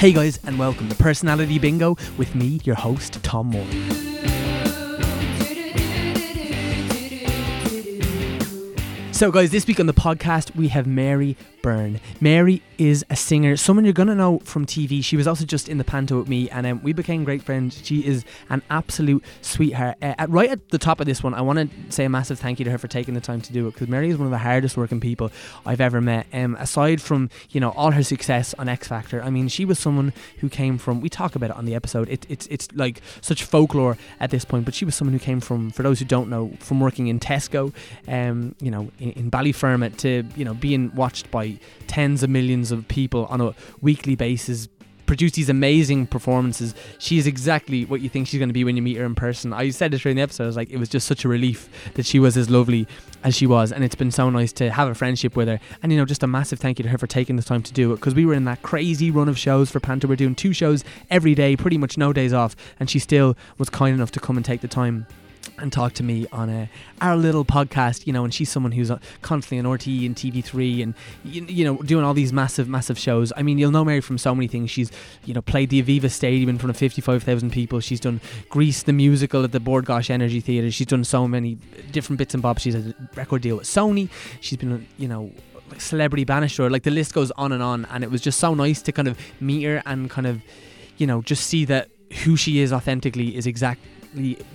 Hey guys, and welcome to Personality Bingo with me, your host, Tom Moran. So, guys, this week on the podcast, we have Mary Mary is a singer, someone you're going to know from TV. She was also just in the panto with me, and um, we became great friends. She is an absolute sweetheart. Uh, at, right at the top of this one, I want to say a massive thank you to her for taking the time to do it because Mary is one of the hardest working people I've ever met. Um, aside from, you know, all her success on X Factor, I mean, she was someone who came from, we talk about it on the episode, it, it's, it's like such folklore at this point, but she was someone who came from, for those who don't know, from working in Tesco, um, you know, in, in Ballyfermot to, you know, being watched by tens of millions of people on a weekly basis produce these amazing performances. She is exactly what you think she's going to be when you meet her in person. I said this during the episode. I was like, it was just such a relief that she was as lovely as she was, and it's been so nice to have a friendship with her. And you know, just a massive thank you to her for taking the time to do it because we were in that crazy run of shows for Panto. We're doing two shows every day, pretty much no days off, and she still was kind enough to come and take the time and talk to me on a, our little podcast, you know, and she's someone who's uh, constantly on RTÉ and TV3 and, you, you, know, doing all these massive, massive shows. I mean, you'll know Mary from so many things. She's, you know, played the Aviva Stadium in front of 55,000 people. She's done Grease the musical at the Bord Gáis Energy Theatre. She's done so many different bits and bobs. She's a record deal with Sony. She's been, you know, celebrity Bainisteoir. Like the list goes on and on. And it was just so nice to kind of meet her and kind of, you know, just see that who she is authentically is exact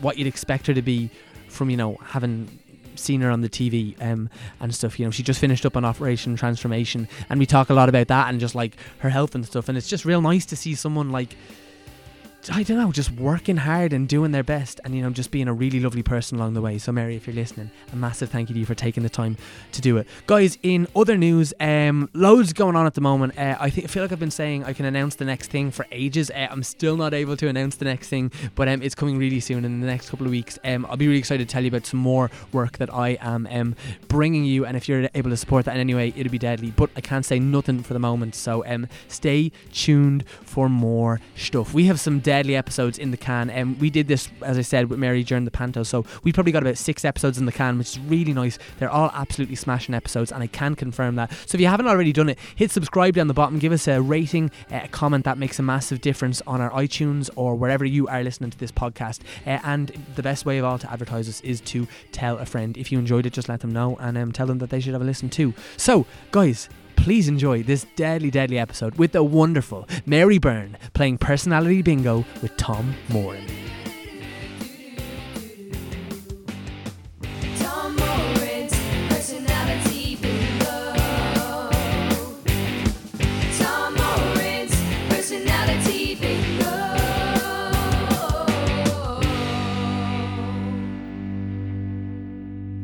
what you'd expect her to be from you know having seen her on the TV um, and stuff. You know, she just finished up on Operation Transformation, and we talk a lot about that and just like her health and stuff. And it's just real nice to see someone like I don't know, just working hard and doing their best and, you know, just being a really lovely person along the way. So, Mary, if you're listening, a massive thank you to you for taking the time to do it. Guys, in other news, um, loads going on at the moment. Uh, I, th- I feel like I've been saying I can announce the next thing for ages. Uh, I'm still not able to announce the next thing, but um, it's coming really soon in the next couple of weeks. Um, I'll be really excited to tell you about some more work that I am um, bringing you. And if you're able to support that in any way, it'll be deadly. But I can't say nothing for the moment. So, um, stay tuned for more stuff. We have some deadly episodes in the can. And um, we did this, as I said, with Mary during the panto. So we probably got about six episodes in the can, which is really nice. They're all absolutely smashing episodes, and I can confirm that. So if you haven't already done it, hit subscribe down the bottom, give us a rating, uh, a comment. That makes a massive difference on our iTunes or wherever you are listening to this podcast. Uh, and the best way of all to advertise us is to tell a friend. If you enjoyed it, just let them know and um, tell them that they should have a listen too. So, guys, please enjoy this deadly, deadly episode with the wonderful Mary Byrne playing personality bingo with Tom Moran.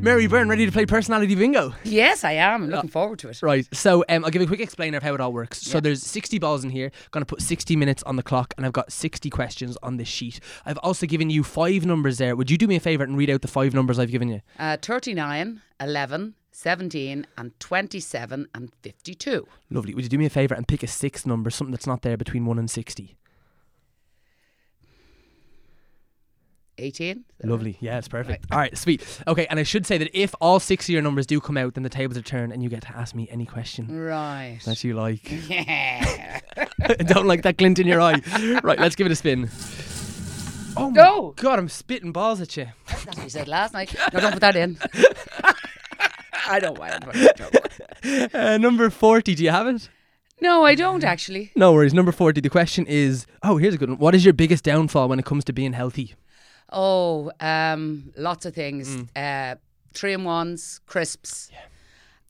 Mary Byrne, ready to play personality bingo? Yes, I am. I'm looking forward to it. Right. So um, I'll give a quick explainer of how it all works. So there's 60 balls in here. Going to put 60 minutes on the clock, and I've got 60 questions on this sheet. I've also given you five numbers there. Would you do me a favour and read out the five numbers I've given you? Uh, 39, 11, 17, and 27, and 52. Lovely. Would you do me a favour and pick a sixth number, something that's not there between 1 and 60? 18. Lovely. Yeah, it's perfect. Right. All right, sweet. Okay, and I should say that if all six of your numbers do come out, then the tables are turned and you get to ask me any question right. that you like. Yeah. Don't like that glint in your eye. Right, let's give it a spin. Oh my Go. God, I'm spitting balls at you. That's what you said last night. No, don't put that in. I don't mind. Uh, number 40, do you have it? No, I don't actually. No worries. Number 40, the question is oh, here's a good one. What is your biggest downfall when it comes to being healthy? Oh, um, lots of things. Uh, three and ones, crisps,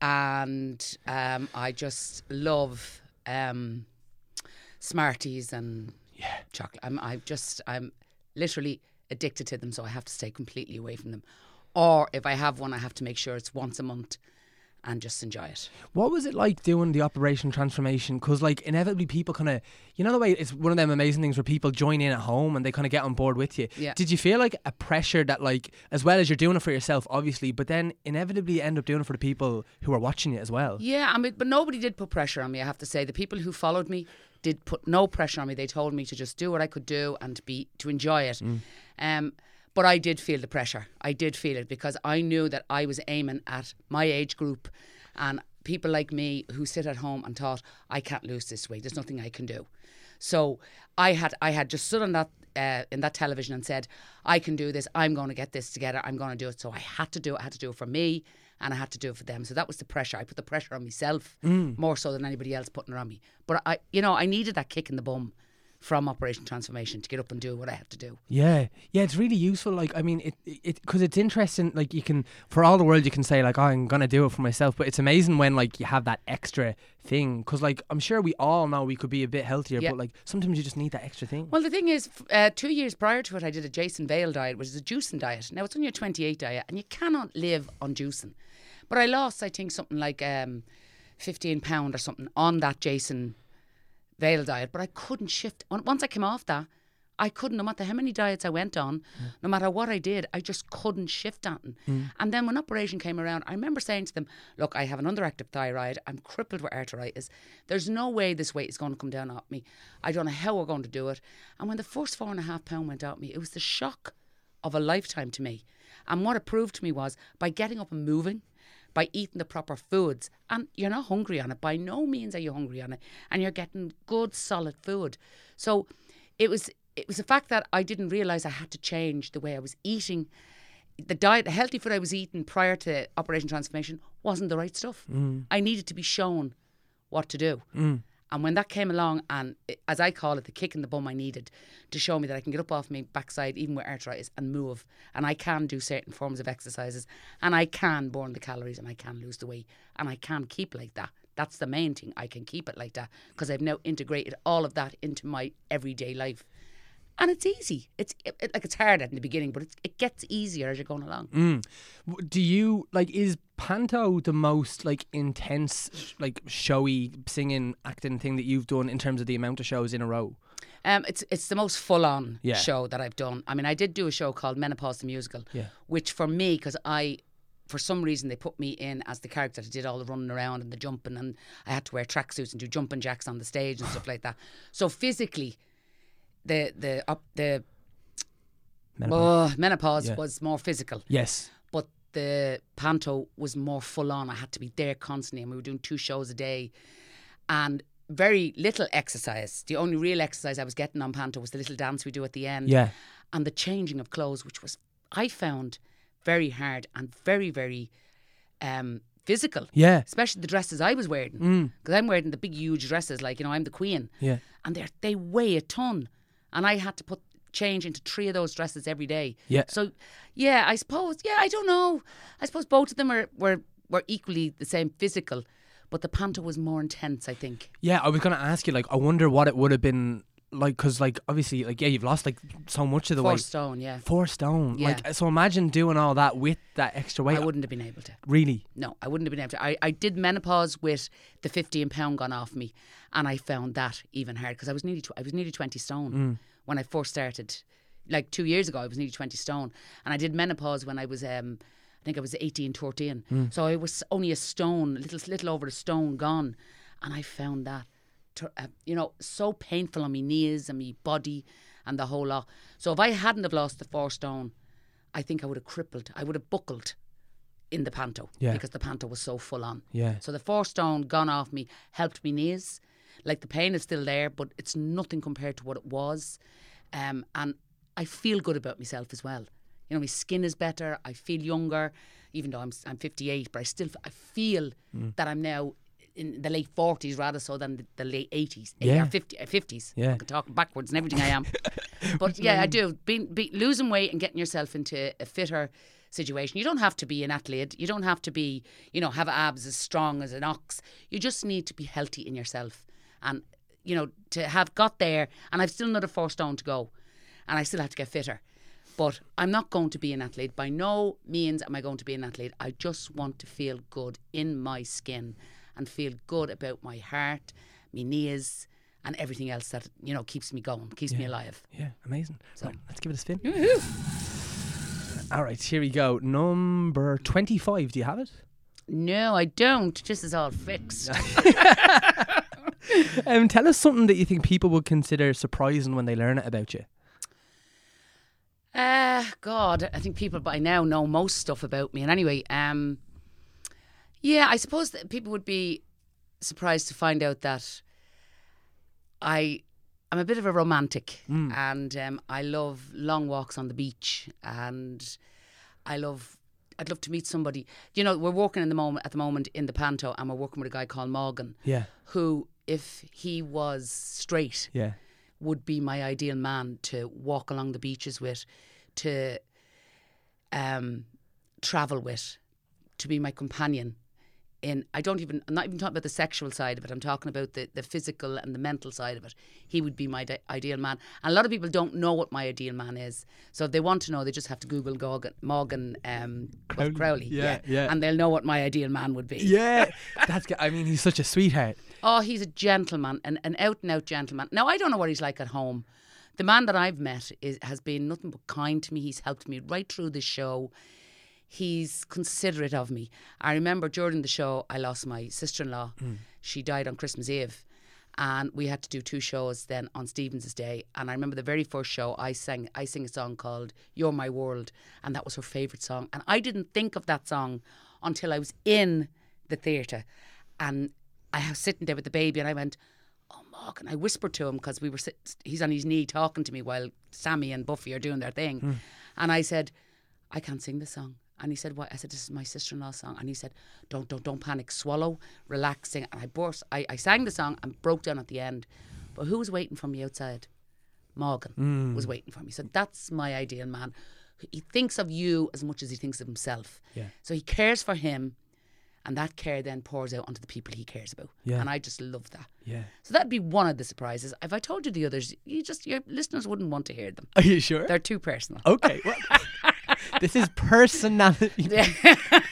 and um, I just love um, Smarties and Yeah. chocolate. I'm, I just, I'm literally addicted to them, so I have to stay completely away from them. Or if I have one, I have to make sure it's once a month and just enjoy it. What was it like doing the operation transformation? Because like inevitably people kind of, you know, the way it's one of them amazing things where people join in at home and they kind of get on board with you. Yeah. Did you feel like a pressure that like, as well as you're doing it for yourself, obviously, but then inevitably you end up doing it for the people who are watching you as well? Yeah, I mean, but nobody did put pressure on me. I have to say, the people who followed me did put no pressure on me. They told me to just do what I could do and to be to enjoy it. Um, but I did feel the pressure. I did feel it because I knew that I was aiming at my age group and people like me who sit at home and thought, I can't lose this weight. There's nothing I can do. So I had I had just stood on that uh, in that television and said, I can do this. I'm going to get this together. I'm going to do it. So I had to do it. I had to do it for me and I had to do it for them. So that was the pressure. I put the pressure on myself more so than anybody else putting it on me. But I, you know, I needed that kick in the bum from Operation Transformation to get up and do what I had to do. Yeah, yeah, it's really useful. Like, I mean, it it because it's interesting. Like, you can for all the world, you can say like, oh, I'm gonna do it for myself. But it's amazing when like you have that extra thing. Because like, I'm sure we all know we could be a bit healthier, Yeah. but like sometimes you just need that extra thing. Well, the thing is, uh, two years prior to it, I did a Jason Vale diet, which is a juicing diet. Now, it's on your 28 diet, and you cannot live on juicing. But I lost, I think, something like um, 15 pound or something on that Jason Vale diet. But I couldn't shift. Once I came off that, I couldn't, no matter how many diets I went on, no matter what I did, I just couldn't shift that. Mm. And then when operation came around, I remember saying to them, Look, I have an underactive thyroid. I'm crippled with arthritis. There's no way this weight is going to come down off me. I don't know how we're going to do it. And when the first four and a half pound went out me, it was the shock of a lifetime to me. And what it proved to me was by getting up and moving, by eating the proper foods, and you're not hungry on it. By no means are you hungry on it, and you're getting good, solid food. So it was it was the fact that I didn't realize I had to change the way I was eating. The diet, the healthy food I was eating prior to Operation Transformation wasn't the right stuff. Mm. I needed to be shown what to do. Mm. And when that came along, and it, as I call it, the kick in the bum I needed to show me that I can get up off my backside, even with arthritis, and move. And I can do certain forms of exercises, and I can burn the calories, and I can lose the weight, and I can keep like that. That's the main thing. I can keep it like that because I've now integrated all of that into my everyday life. And it's easy. It's it, it- like it's hard in the beginning, but it's, it gets easier as you're going along. W- Do you like is panto the most like intense, like showy singing acting thing that you've done in terms of the amount of shows in a row? Um, it's it's the most full on Yeah. show that I've done. I mean, I did do a show called Menopause the Musical, Yeah. which for me, because I, for some reason, they put me in as the character that did all the running around and the jumping, and I had to wear tracksuits and do jumping jacks on the stage and stuff like that. So physically, the the up the Menopause. menopause, menopause Yeah. was more physical, Yes. but the panto was more full on. I had to be there constantly, and we were doing two shows a day, and very little exercise. The only real exercise I was getting on panto was the little dance we do at the end, Yeah. and the changing of clothes, which was I found very hard and very very um, physical. Yeah. Especially the dresses I was wearing, Mm. because I'm wearing the big huge dresses, like you know I'm the queen, Yeah. and they they weigh a ton, and I had to put change into three of those dresses every day. Yeah. So, yeah, I suppose. Yeah, I don't know. I suppose both of them were were were equally the same physical, but the panto was more intense. I think. Yeah, I was gonna ask you. Like, I wonder what it would have been like, because like obviously, like yeah, you've lost like so much of the Four weight. stone. Yeah, Four stone. Yeah. Like, so imagine doing all that with that extra weight. I wouldn't have been able to. Really. No, I wouldn't have been able to. I, I did menopause with the 15 pound gone off me, and I found that even hard because I was nearly tw- I was nearly 20 stone when I first started. Like two years ago, I was nearly 20 stone, and I did menopause when I was um, I think I was 18, 13. So I was only a stone, little little over a stone gone, and I found that, uh, you know, so painful on my knees and my body and the whole lot. So if I hadn't have lost the four stone, I think I would have crippled. I would have buckled in the panto Yeah. because the panto was so full on. Yeah. So the four stone gone off me helped me knees. Like the pain is still there, but it's nothing compared to what it was. Um, and I feel good about myself as well. You know, my skin is better. I feel younger, even though I'm I'm 58. But I still I feel Mm. that I'm now in the late 40s rather so than the, the late 80s Yeah. or 50, uh, 50s. Yeah. I can talk backwards and everything I am. but yeah, I do. Being, be, losing weight and getting yourself into a fitter situation. You don't have to be an athlete. You don't have to be, you know, have abs as strong as an ox. You just need to be healthy in yourself. And, you know, to have got there, and I've still another four stone to go, and I still have to get fitter. But I'm not going to be an athlete. By no means am I going to be an athlete. I just want to feel good in my skin and feel good about my heart, my knees, and everything else that, you know, keeps me going, keeps me alive. Yeah. Amazing. So- Right, let's give it a spin. All right, here we go. Number twenty-five. Do you have it? No, I don't. This is all fixed. Um, tell us something that you think people would consider surprising when they learn it about you. Uh, God, I think people by now know most stuff about me. And anyway, um, yeah, I suppose that people would be surprised to find out that I I'm a bit of a romantic, and um, I love long walks on the beach, and I love. I'd love to meet somebody. You know, we're working in the moment at the moment in the Panto, and we're working with a guy called Morgan, Yeah. who, if he was straight, Yeah. would be my ideal man to walk along the beaches with, to um, travel with, to be my companion. In I don't even I'm not even talking about the sexual side of it. I'm talking about the, the physical and the mental side of it. He would be my di- ideal man. And a lot of people don't know what my ideal man is. So if they want to know, they just have to Google Morgan, Morgan um, Crowley, Crowley. Yeah, yeah. and they'll know what my ideal man would be. Yeah. That's. I mean, he's such a sweetheart. Oh, he's a gentleman, an, an out and out gentleman. Now, I don't know what he's like at home. The man that I've met is, has been nothing but kind to me. He's helped me right through the show. He's considerate of me. I remember during the show, I lost my sister in law. Mm. She died on Christmas Eve. And we had to do two shows then on Stevens's Day. And I remember the very first show I sang I sing a song called You're My World and that was her favourite song. And I didn't think of that song until I was in the theatre. And I was sitting there with the baby and I went, Oh Mark. And I whispered to him because we were sit- he's on his knee talking to me while Sammy and Buffy are doing their thing. Mm. And I said, I can't sing this song. And he said, What? I said, This is my sister in law's song. And he said, Don't, don't, don't panic. Swallow, relaxing." And I burst. I, I sang the song and broke down at the end. But who was waiting for me outside? Morgan mm. was waiting for me. So that's my ideal man. He thinks of you as much as he thinks of himself. Yeah. So he cares for him, and that care then pours out onto the people he cares about. Yeah. And I just love that. Yeah. So that'd be one of the surprises. If I told you the others, you just your listeners wouldn't want to hear them. Are you sure? They're too personal. okay. Well, this is personality.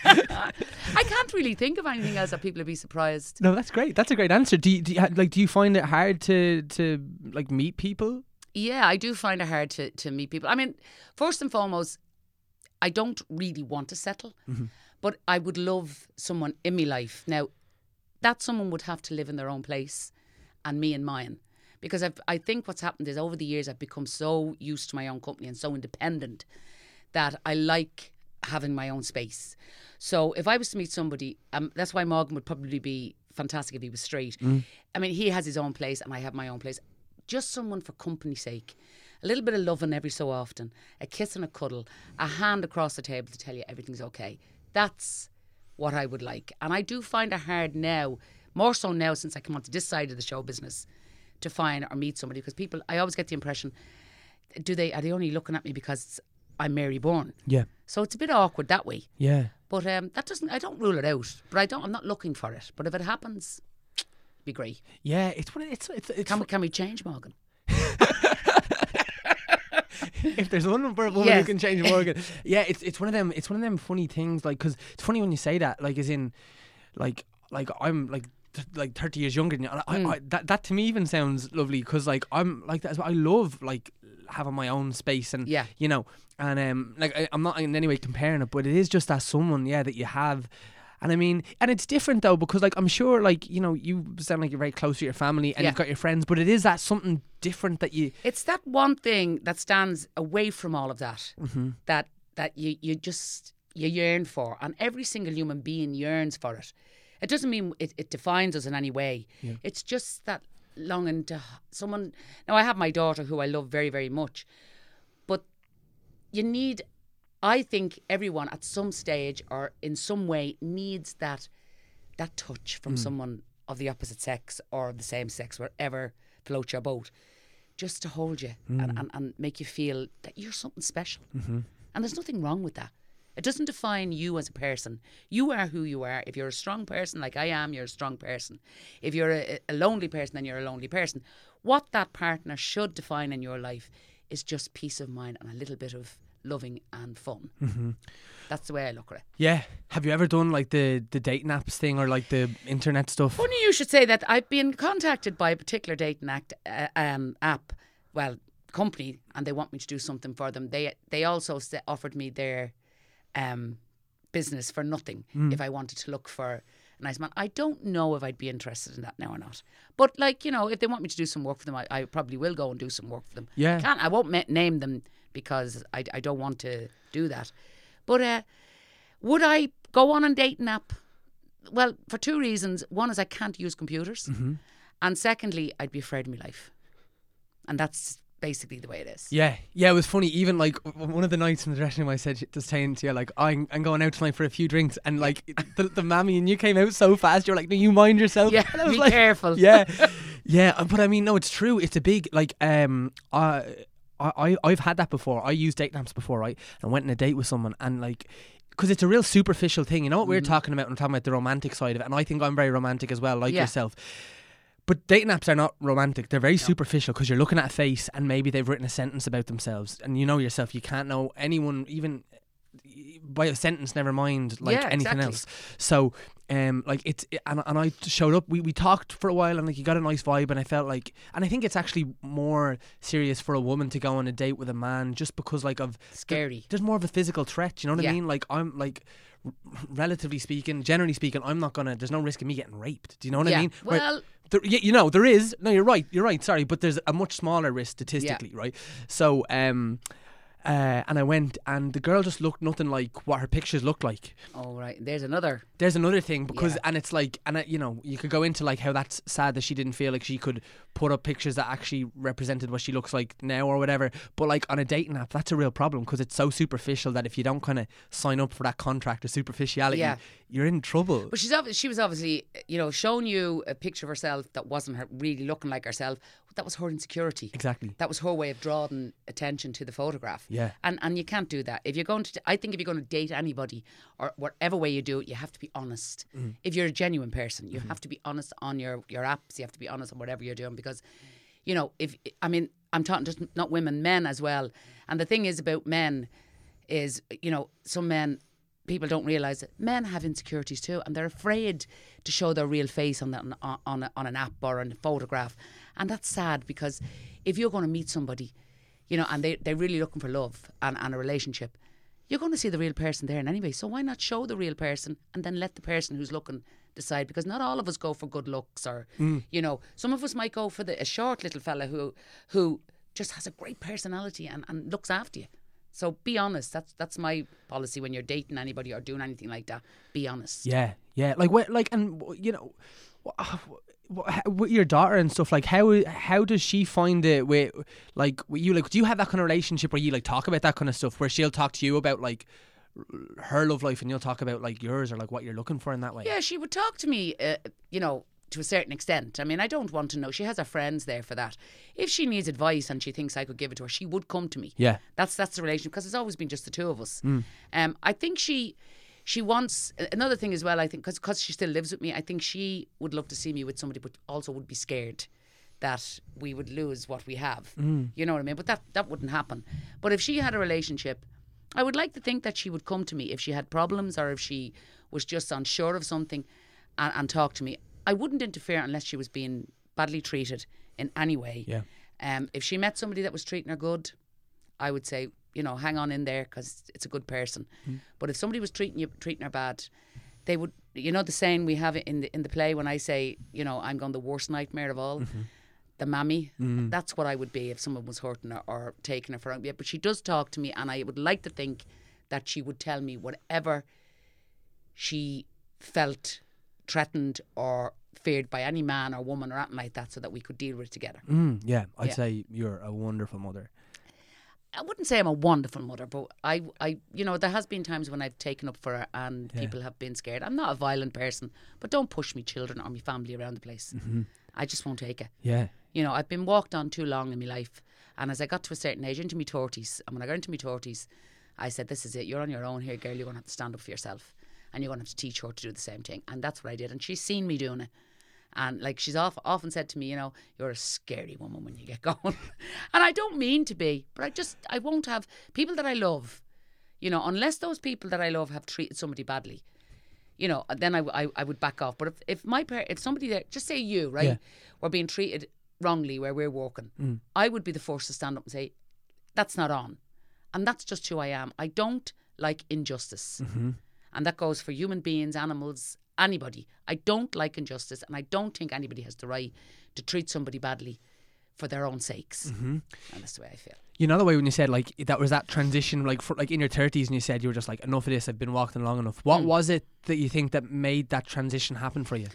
I can't really think of anything else that people would be surprised. No, that's great. That's a great answer. Do you, do you, like? Do you find it hard to to like meet people? Yeah, I do find it hard to, to meet people. I mean, first and foremost, I don't really want to settle, mm-hmm. but I would love someone in my life. Now, that someone would have to live in their own place and me in mine. Because I've, I think what's happened is over the years I've become so used to my own company and so independent that I like having my own space. So if I was to meet somebody, um, that's why Morgan would probably be fantastic if he was straight. I mean, he has his own place and I have my own place. Just someone for company's sake. A little bit of loving every so often, a kiss and a cuddle, a hand across the table to tell you everything's okay. That's what I would like. And I do find it hard now, more so now since I come onto this side of the show business, to find or meet somebody because people, I always get the impression, do they, are they only looking at me because I'm Mary Byrne? Yeah. So it's a bit awkward that way. Yeah. But um, that doesn't, I don't rule it out. But I don't, I'm not looking for it. But if it happens, be great. Yeah. It's one. of- It's it's it's. Can we, can we change Morgan? if there's one woman who Yes. can change Morgan, yeah, it's it's one of them. It's one of them funny things. Like, cause it's funny when you say that. Like, as in, like, like I'm like. th- Like thirty years younger than you, I, Mm. I, that that to me even sounds lovely because like I'm like that as well. I love like having my own space and Yeah. you know, and um, like I, I'm not in any way comparing it, but it is just that someone, yeah, that you have. And I mean, and it's different though because, like, I'm sure, like, you know, you sound like you're very close to your family and Yeah. you've got your friends, but it is that something different that you, It's that one thing that stands away from all of that Mm-hmm. that that you you just you yearn for, and every single human being yearns for it. It doesn't mean it, it defines us in any way. It's just that longing to someone. Now I have my daughter who I love very very much, but you need. I think everyone at some stage or in some way needs that that touch from mm. someone of the opposite sex or the same sex, wherever floats your boat, just to hold you and, mm. and, and make you feel that you're something special. Mm-hmm. And there's nothing wrong with that. It doesn't define you as a person. You are who you are. If you're a strong person, like I am, you're a strong person. If you're a, a lonely person, then you're a lonely person. What that partner should define in your life is just peace of mind and a little bit of loving and fun. That's the way I look at it. yeah. Have you ever done like the the dating apps thing or like the internet stuff? Funny you should say that. I've been contacted by a particular dating act uh, um, app, well, company, and they want me to do something for them. They they also offered me their um, business for nothing if I wanted to look for a nice man. I don't know if I'd be interested in that now or not. But like you know, if they want me to do some work for them, I, I probably will go and do some work for them. Yeah. I can't. I won't ma- name them because I, I don't want to do that. But uh, would I go on a dating app? Well, for two reasons. One is I can't use computers, and secondly, I'd be afraid of my life. and that's basically the way it is. Yeah, yeah, it was funny. Even like one of the nights in the dressing room, I said to saying to you, like, I'm, I'm going out tonight for a few drinks, and like the, the mammy and you came out so fast. You're like, no, you mind yourself. Yeah, and I was be like, careful. Yeah, yeah, uh, but I mean, no, it's true. It's a big like um, I, I, I've had that before. I used date lamps before, right? And went on a date with someone, and like. Because it's a real superficial thing, you know what we're Mm-hmm. talking about. I'm talking about the romantic side of it, and I think I'm very romantic as well, like Yeah. yourself. But dating apps are not romantic. They're very superficial because you're looking at a face and maybe they've written a sentence about themselves. And you know yourself, you can't know anyone, even by a sentence, never mind like Yeah, anything exactly. else. So, um, like it's, and, and I showed up, we, we talked for a while and like you got a nice vibe. And I felt like, and I think it's actually more serious for a woman to go on a date with a man just because like of, Scary. there's more of a physical threat. You know what Yeah. I mean? Like I'm like, r- relatively speaking, generally speaking, I'm not gonna. There's no risk of me getting raped. Do you know what yeah. I mean? Where- Well, there, you know, there is. No, you're right. You're right. Sorry, but there's a much smaller risk statistically, right? So, um, uh, and I went, and the girl just looked nothing like what her pictures looked like. oh right. There's another. There's another thing because, Yeah. and it's like, and I, you know, you could go into like how that's sad that she didn't feel like she could put up pictures that actually represented what she looks like now or whatever. But like on a dating app, that's a real problem because it's so superficial that if you don't kind of sign up for that contract of superficiality, Yeah. you're in trouble. But she's obvi- she was obviously, you know, showing you a picture of herself that wasn't her really looking like herself. That was her insecurity. Exactly. That was her way of drawing attention to the photograph. Yeah. And and you can't do that. If you're going to, I think if you're going to date anybody or whatever way you do it, you have to be honest. Mm. If you're a genuine person, Mm-hmm. you have to be honest on your your apps. You have to be honest on whatever you're doing because, you know, if I mean, I'm talking just not women, men as well. And the thing is about men is, you know, some men people don't realize that men have insecurities too, and they're afraid to show their real face on the, on on, a, on an app or on a photograph, and that's sad because if you're going to meet somebody, you know, and they they're really looking for love and, and a relationship, you're going to see the real person there in anyway. So why not show the real person and then let the person who's looking decide? Because not all of us go for good looks, or mm. you know, some of us might go for the a short little fella who who just has a great personality and, and looks after you. So be honest. That's that's my policy when you're dating anybody or doing anything like that. Be honest. Yeah, yeah. Like what? Like and you know, with your daughter and stuff. Like how how does she find it with like with you? Like do you have that kind of relationship where you like talk about that kind of stuff? Where she'll talk to you about like her love life and you'll talk about like yours or like what you're looking for in that way. Yeah, she would talk to me. Uh, you know. To a certain extent. I mean, I don't want to know. She has her friends there for that. If she needs advice and she thinks I could give it to her, she would come to me. Yeah. That's that's the relationship because it's always been just the two of us. Um, I think she she wants another thing as well. I think because she still lives with me, I think she would love to see me with somebody, but also would be scared that we would lose what we have. You know what I mean? But that that wouldn't happen. But if she had a relationship, I would like to think that she would come to me if she had problems or if she was just unsure of something, and, and talk to me. I wouldn't interfere unless she was being badly treated in any way. Yeah. Um, if she met somebody that was treating her good, I would say, you know, hang on in there because it's a good person. Hmm. But if somebody was treating you treating her bad, they would, you know, the saying we have it in the in the play when I say, you know, I'm gone the worst nightmare of all, mm-hmm. the mammy. Mm-hmm. That's what I would be if someone was hurting her or taking her for. Yeah, but she does talk to me, and I would like to think that she would tell me whatever she felt threatened or feared by any man or woman or anything like that, so that we could deal with it together. Mm, yeah. I'd Yeah. say you're a wonderful mother. I wouldn't say I'm a wonderful mother, but I, I, you know, there has been times when I've taken up for her and people have been scared. I'm not a violent person, but don't push me children or my family around the place. Mm-hmm. I just won't take it. Yeah. You know, I've been walked on too long in my life, and as I got to a certain age, into my thirties, and when I got into my thirties, I said, "This is it. You're on your own here, girl. You're going to have to stand up for yourself, and you're going to have to teach her to do the same thing." And that's what I did, and she's seen me doing it. And like she's often said to me, you know, you're a scary woman when you get going. and I don't mean to be, but I just, I won't have people that I love, you know, unless those people that I love have treated somebody badly, you know, then I, I, I would back off. But if, if my par- if somebody there, just say you, right, Yeah. were being treated wrongly where we're working, mm. I would be the first to stand up and say, that's not on. And that's just who I am. I don't like injustice. Mm-hmm. And that goes for human beings, animals, anybody. I don't like injustice, and I don't think anybody has the right to treat somebody badly for their own sakes. Mm-hmm. And that's the way I feel. You know the way when you said like that was that transition like for, like in your thirties and you said you were just like enough of this I've been walking long enough. What mm. was it that you think that made that transition happen for you?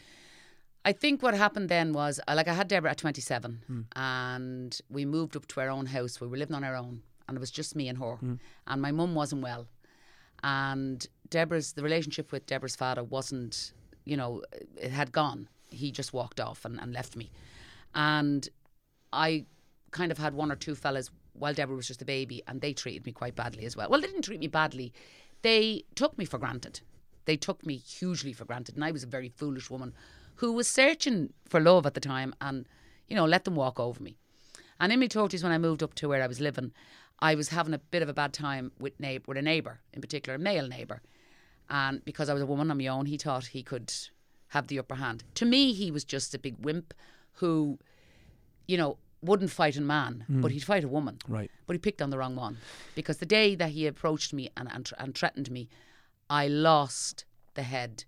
I think what happened then was, uh, like, I had Deborah at 27, mm. and we moved up to our own house. We were living on our own, and it was just me and her. Mm. And my mum wasn't well, and Deborah's the relationship with Deborah's father wasn't, you know, it had gone. He just walked off and, and left me, and I kind of had one or two fellas while Deborah was just a baby, and they treated me quite badly as well. Well, they didn't treat me badly; they took me for granted. They took me hugely for granted, and I was a very foolish woman who was searching for love at the time, and you know, let them walk over me. And in my thirties, when I moved up to where I was living, I was having a bit of a bad time with neighbor, with a neighbour, in particular, a male neighbour, and because I was a woman on my own, he thought he could have the upper hand. To me, he was just a big wimp who, you know, wouldn't fight a man, mm. but he'd fight a woman. Right. But he picked on the wrong one because the day that he approached me and, and, and threatened me, I lost the head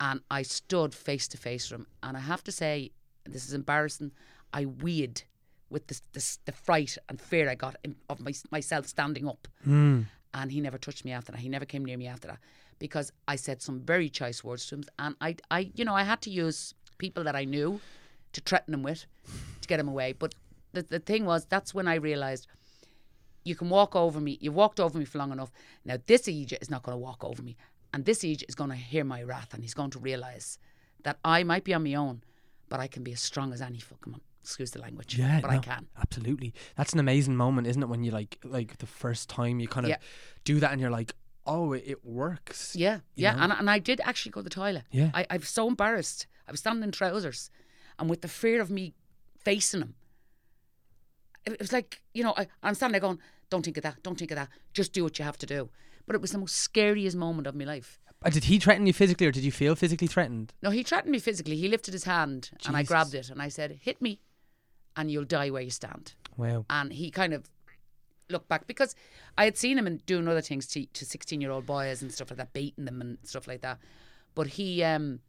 and I stood face to face with him. And I have to say, this is embarrassing, I weed with the, fright and fear I got of my, myself standing up. Hmm. And he never touched me after that. He never came near me after that because I said some very choice words to him. And I, I you know, I had to use people that I knew to threaten him with to get him away. But the, the thing was, that's when I realised you can walk over me. You've walked over me for long enough. Now, this Egypt is not going to walk over me. And this Egypt is going to hear my wrath and he's going to realise that I might be on my own, but I can be as strong as any fucking man. Excuse the language. Yeah, But I can. Absolutely. That's an amazing moment, isn't it? When you like, like the first time you kind of Yeah. do that, and you're like, oh, it, it works. Yeah, yeah. know? And, and I did actually go to the toilet. Yeah. I, I was so embarrassed. I was standing in trousers and with the fear of me facing him. It was like, you know, I, I'm standing there going, don't think of that, don't think of that. Just do what you have to do. But it was the most scariest moment of my life. Uh, Did he threaten you physically, or did you feel physically threatened? No, he threatened me physically. He lifted his hand and I grabbed it and I said, hit me and you'll die where you stand. Wow. And he kind of looked back because I had seen him and doing other things to to sixteen year old boys and stuff like that, baiting them and stuff like that. But he, um,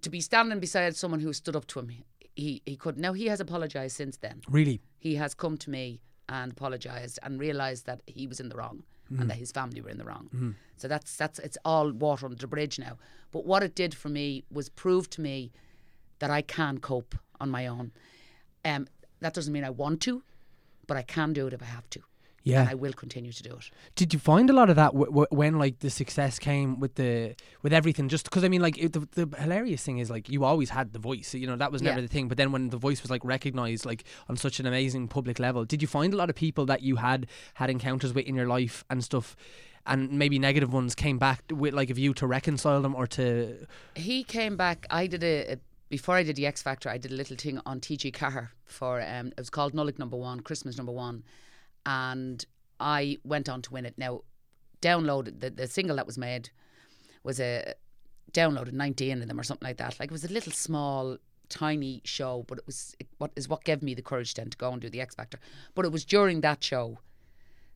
to be standing beside someone who stood up to him, he he could. Now he has apologized since then. Really? He has come to me and apologized and realized that he was in the wrong and that his family were in the wrong. So that's that's it's all water under the bridge now. But what it did for me was prove to me that I can cope on my own. Um, that doesn't mean I want to, but I can do it if I have to. Yeah. And I will continue to do it. Did you find a lot of that w- w- when like the success came with the with everything? Just because I mean, like it, the the hilarious thing is like you always had the voice, you know that was never Yeah. the thing. But then when the voice was like recognized like on such an amazing public level, did you find a lot of people that you had had encounters with in your life and stuff, and maybe negative ones came back with like a view to reconcile them or to He came back. I did a, a before I did the X Factor. I did a little thing on TG4 for um, it was called Nollaig Number One, Christmas Number One, and I went on to win it. Now, downloaded the, the single that was made was a downloaded 19 of them or something like that. Like it was a little small, tiny show, but it was it, what is what gave me the courage then to go and do the X Factor. But it was during that show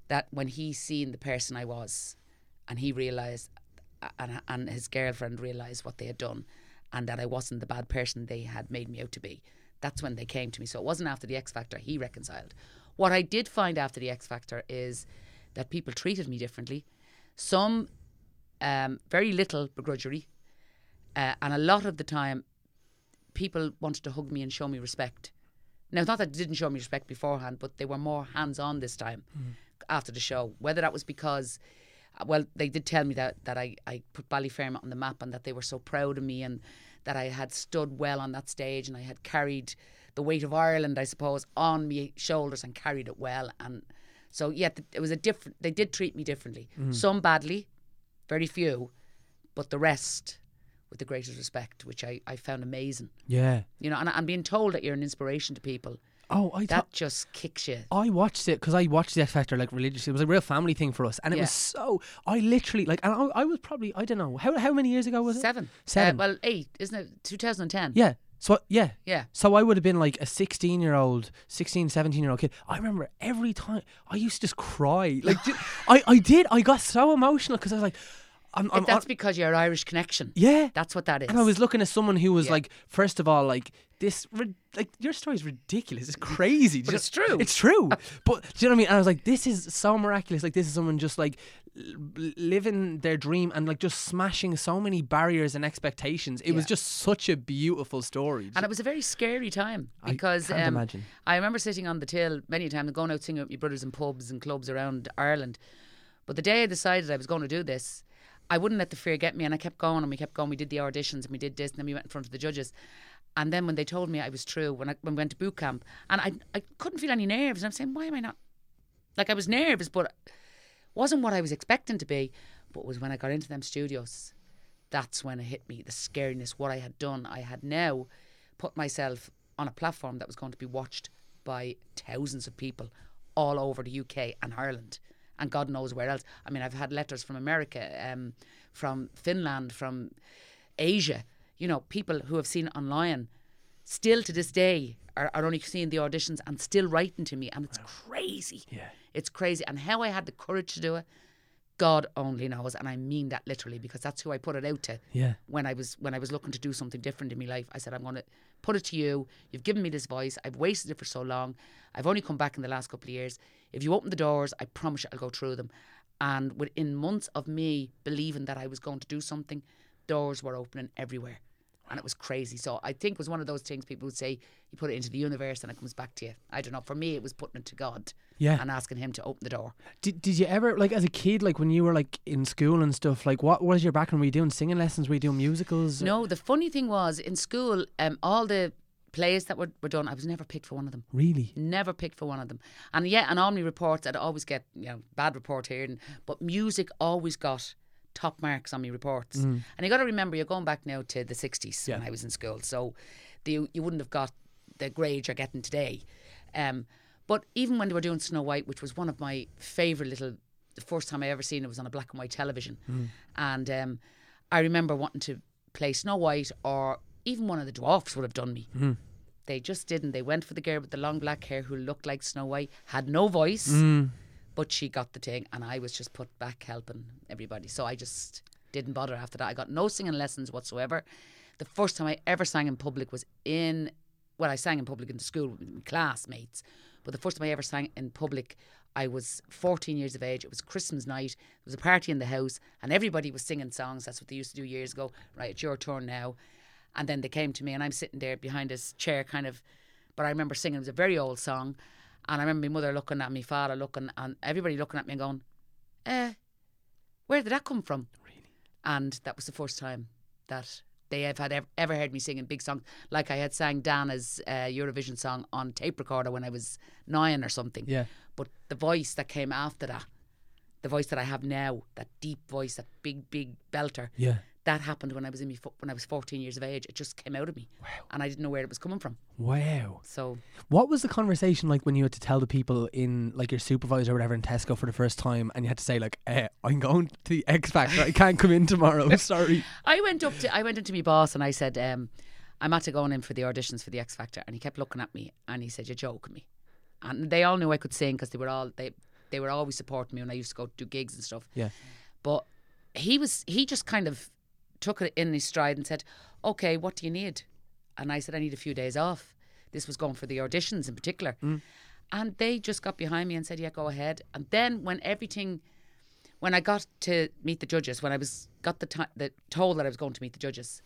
that when he seen the person I was, and he realised, and and his girlfriend realised what they had done, and that I wasn't the bad person they had made me out to be. That's when they came to me. So it wasn't after the X Factor he reconciled. What I did find after the X Factor is that people treated me differently. Some um, very little begrudgery, uh, and a lot of the time, people wanted to hug me and show me respect. Now, it's not that they didn't show me respect beforehand, but they were more hands on this time after the show. Whether that was because, well, they did tell me that, that I, I put Ballyfermot on the map and that they were so proud of me and that I had stood well on that stage and I had carried the weight of Ireland, I suppose, on me shoulders and carried it well. And so, yeah, it was a different, they did treat me differently. Mm. Some badly, very few, but the rest with the greatest respect, which I, I found amazing. yeah. You know, and, and being told that you're an inspiration to people, Oh, I that just kicks you. I watched it because I watched the X Factor like religiously. It was a real family thing for us, and it Yeah. was so. I literally like, and I, I was probably I don't know how how many years ago was it? Seven. Seven. Uh, well, eight, isn't it? 2010. Yeah. So yeah. Yeah. So I would have been like a 16 year old, 16, 17 year old kid. I remember every time I used to just cry. Like I, I did. I got so emotional because I was like, I'm, I'm That's on- because you're Irish connection. yeah. That's what that is. And I was looking at someone who was Yeah. like, first of all, like this, like your story is ridiculous. It's crazy. But it's true. It's true. but do you know what I mean? And I was like, this is so miraculous. Like this is someone just like living their dream and like just smashing so many barriers and expectations. It was just such a beautiful story. And it was a very scary time I because can't um, imagine. I remember sitting on the till many times and going out singing with my brothers in pubs and clubs around Ireland. But the day I decided I was going to do this, I wouldn't let the fear get me and I kept going and we kept going. We did the auditions and we did this and then we went in front of the judges. And then when they told me I was true, when I when we went to boot camp, and I, I couldn't feel any nerves. And I'm saying, why am I not? Like I was nervous, but wasn't what I was expecting to be. But was when I got into them studios, that's when it hit me the scariness, what I had done. I had now put myself on a platform that was going to be watched by thousands of people all over the UK and Ireland. And God knows where else. I mean, I've had letters from America, um, from Finland, from Asia, you know, people who have seen online still to this day are, are only seeing the auditions and still writing to me. And it's crazy. Yeah. It's crazy. And how I had the courage to do it, God only knows. And I mean that literally because that's who I put it out to Yeah. when I was when I was looking to do something different in my life. I said, I'm going to put it to you. You've given me this voice. I've wasted it for so long. I've only come back in the last couple of years. If you open the doors, I promise you I'll go through them. And within months of me believing that I was going to do something, doors were opening everywhere. And it was crazy. So I think it was one of those things people would say, you put it into the universe and it comes back to you. I don't know. For me, it was putting it to God Yeah. and asking Him to open the door. Did, did you ever like as a kid like when you were like in school and stuff like what was your background were you doing singing lessons were you doing musicals No, the funny thing was in school, um, all the plays that were, were done, I was never picked for one of them. really Never picked for one of them. And yeah, and Omni reports, I'd always get, you know, bad report here. And, but music always got top marks on my reports. And you got to remember, you're going back now to the 60s when I was in school. So the, you wouldn't have got the grade you're getting today. Um, but even when they were doing Snow White, which was one of my favourite little, the first time I ever seen it was on a black and white television. And um, I remember wanting to play Snow White or even one of the dwarfs would have done me. They just didn't. They went for the girl with the long black hair who looked like Snow White, had no voice, but she got the thing, and I was just put back helping everybody. So I just didn't bother after that. I got no singing lessons whatsoever. The first time I ever sang in public was in, well, I sang in public in the school with my classmates, but the first time I ever sang in public, I was 14 years of age. It was Christmas night. There was a party in the house, and everybody was singing songs. That's what they used to do years ago. Right, it's your turn now. And then they came to me, and I'm sitting there behind this chair, kind of. But I remember singing. It was a very old song, and I remember my mother looking at me, father looking, and everybody looking at me and going, "Eh, where did that come from?" Really? And that was the first time that they have had ever, ever heard me singing big songs, like I had sang Dana's uh, Eurovision song on tape recorder when I was nine or something. yeah But the voice that came after that, the voice that I have now, that deep voice, that big, big belter, yeah that happened when I was in me fo- when I was 14 years of age. It just came out of me, Wow. and I didn't know where it was coming from. wow So what was the conversation like when you had to tell the people in like your supervisor or whatever in Tesco for the first time and you had to say like eh, I'm going to the X Factor I can't come in tomorrow sorry I went up to I went into my boss and I said, um, I'm at to going in for the auditions for the X Factor, and he kept looking at me and he said, "You're joking me," and they all knew I could sing because they were all they they were always supporting me when I used to go do gigs and stuff. yeah But he was he just kind of took it in his stride and said, "Okay, what do you need?" And I said, "I need a few days off." This was going for the auditions in particular, and they just got behind me and said, "Yeah, go ahead." And then when everything, when I got to meet the judges, when I was got the ti the told that I was going to meet the judges,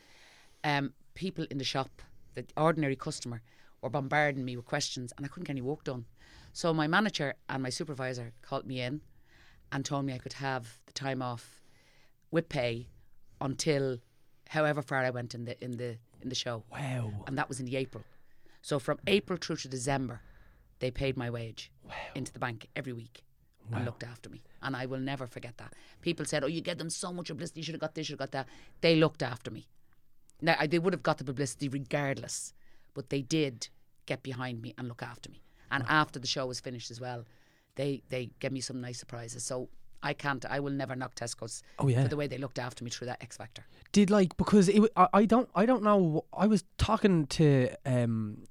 um, people in the shop, the ordinary customer, were bombarding me with questions, and I couldn't get any work done. So my manager and my supervisor called me in and told me I could have the time off with pay until however far I went in the in the in the show, wow and that was in the April. So from April through to December, they paid my wage into the bank every week and looked after me, and I will never forget that. People said, "Oh, you get them so much publicity. You should have got this. You should have got that." They looked after me. Now I, they would have got the publicity regardless, but they did get behind me and look after me. And after the show was finished as well, they they gave me some nice surprises. So I can't. I will never knock Tesco's Oh, yeah. for the way they looked after me through that X Factor. did like because it, I, I don't I don't know I was talking to um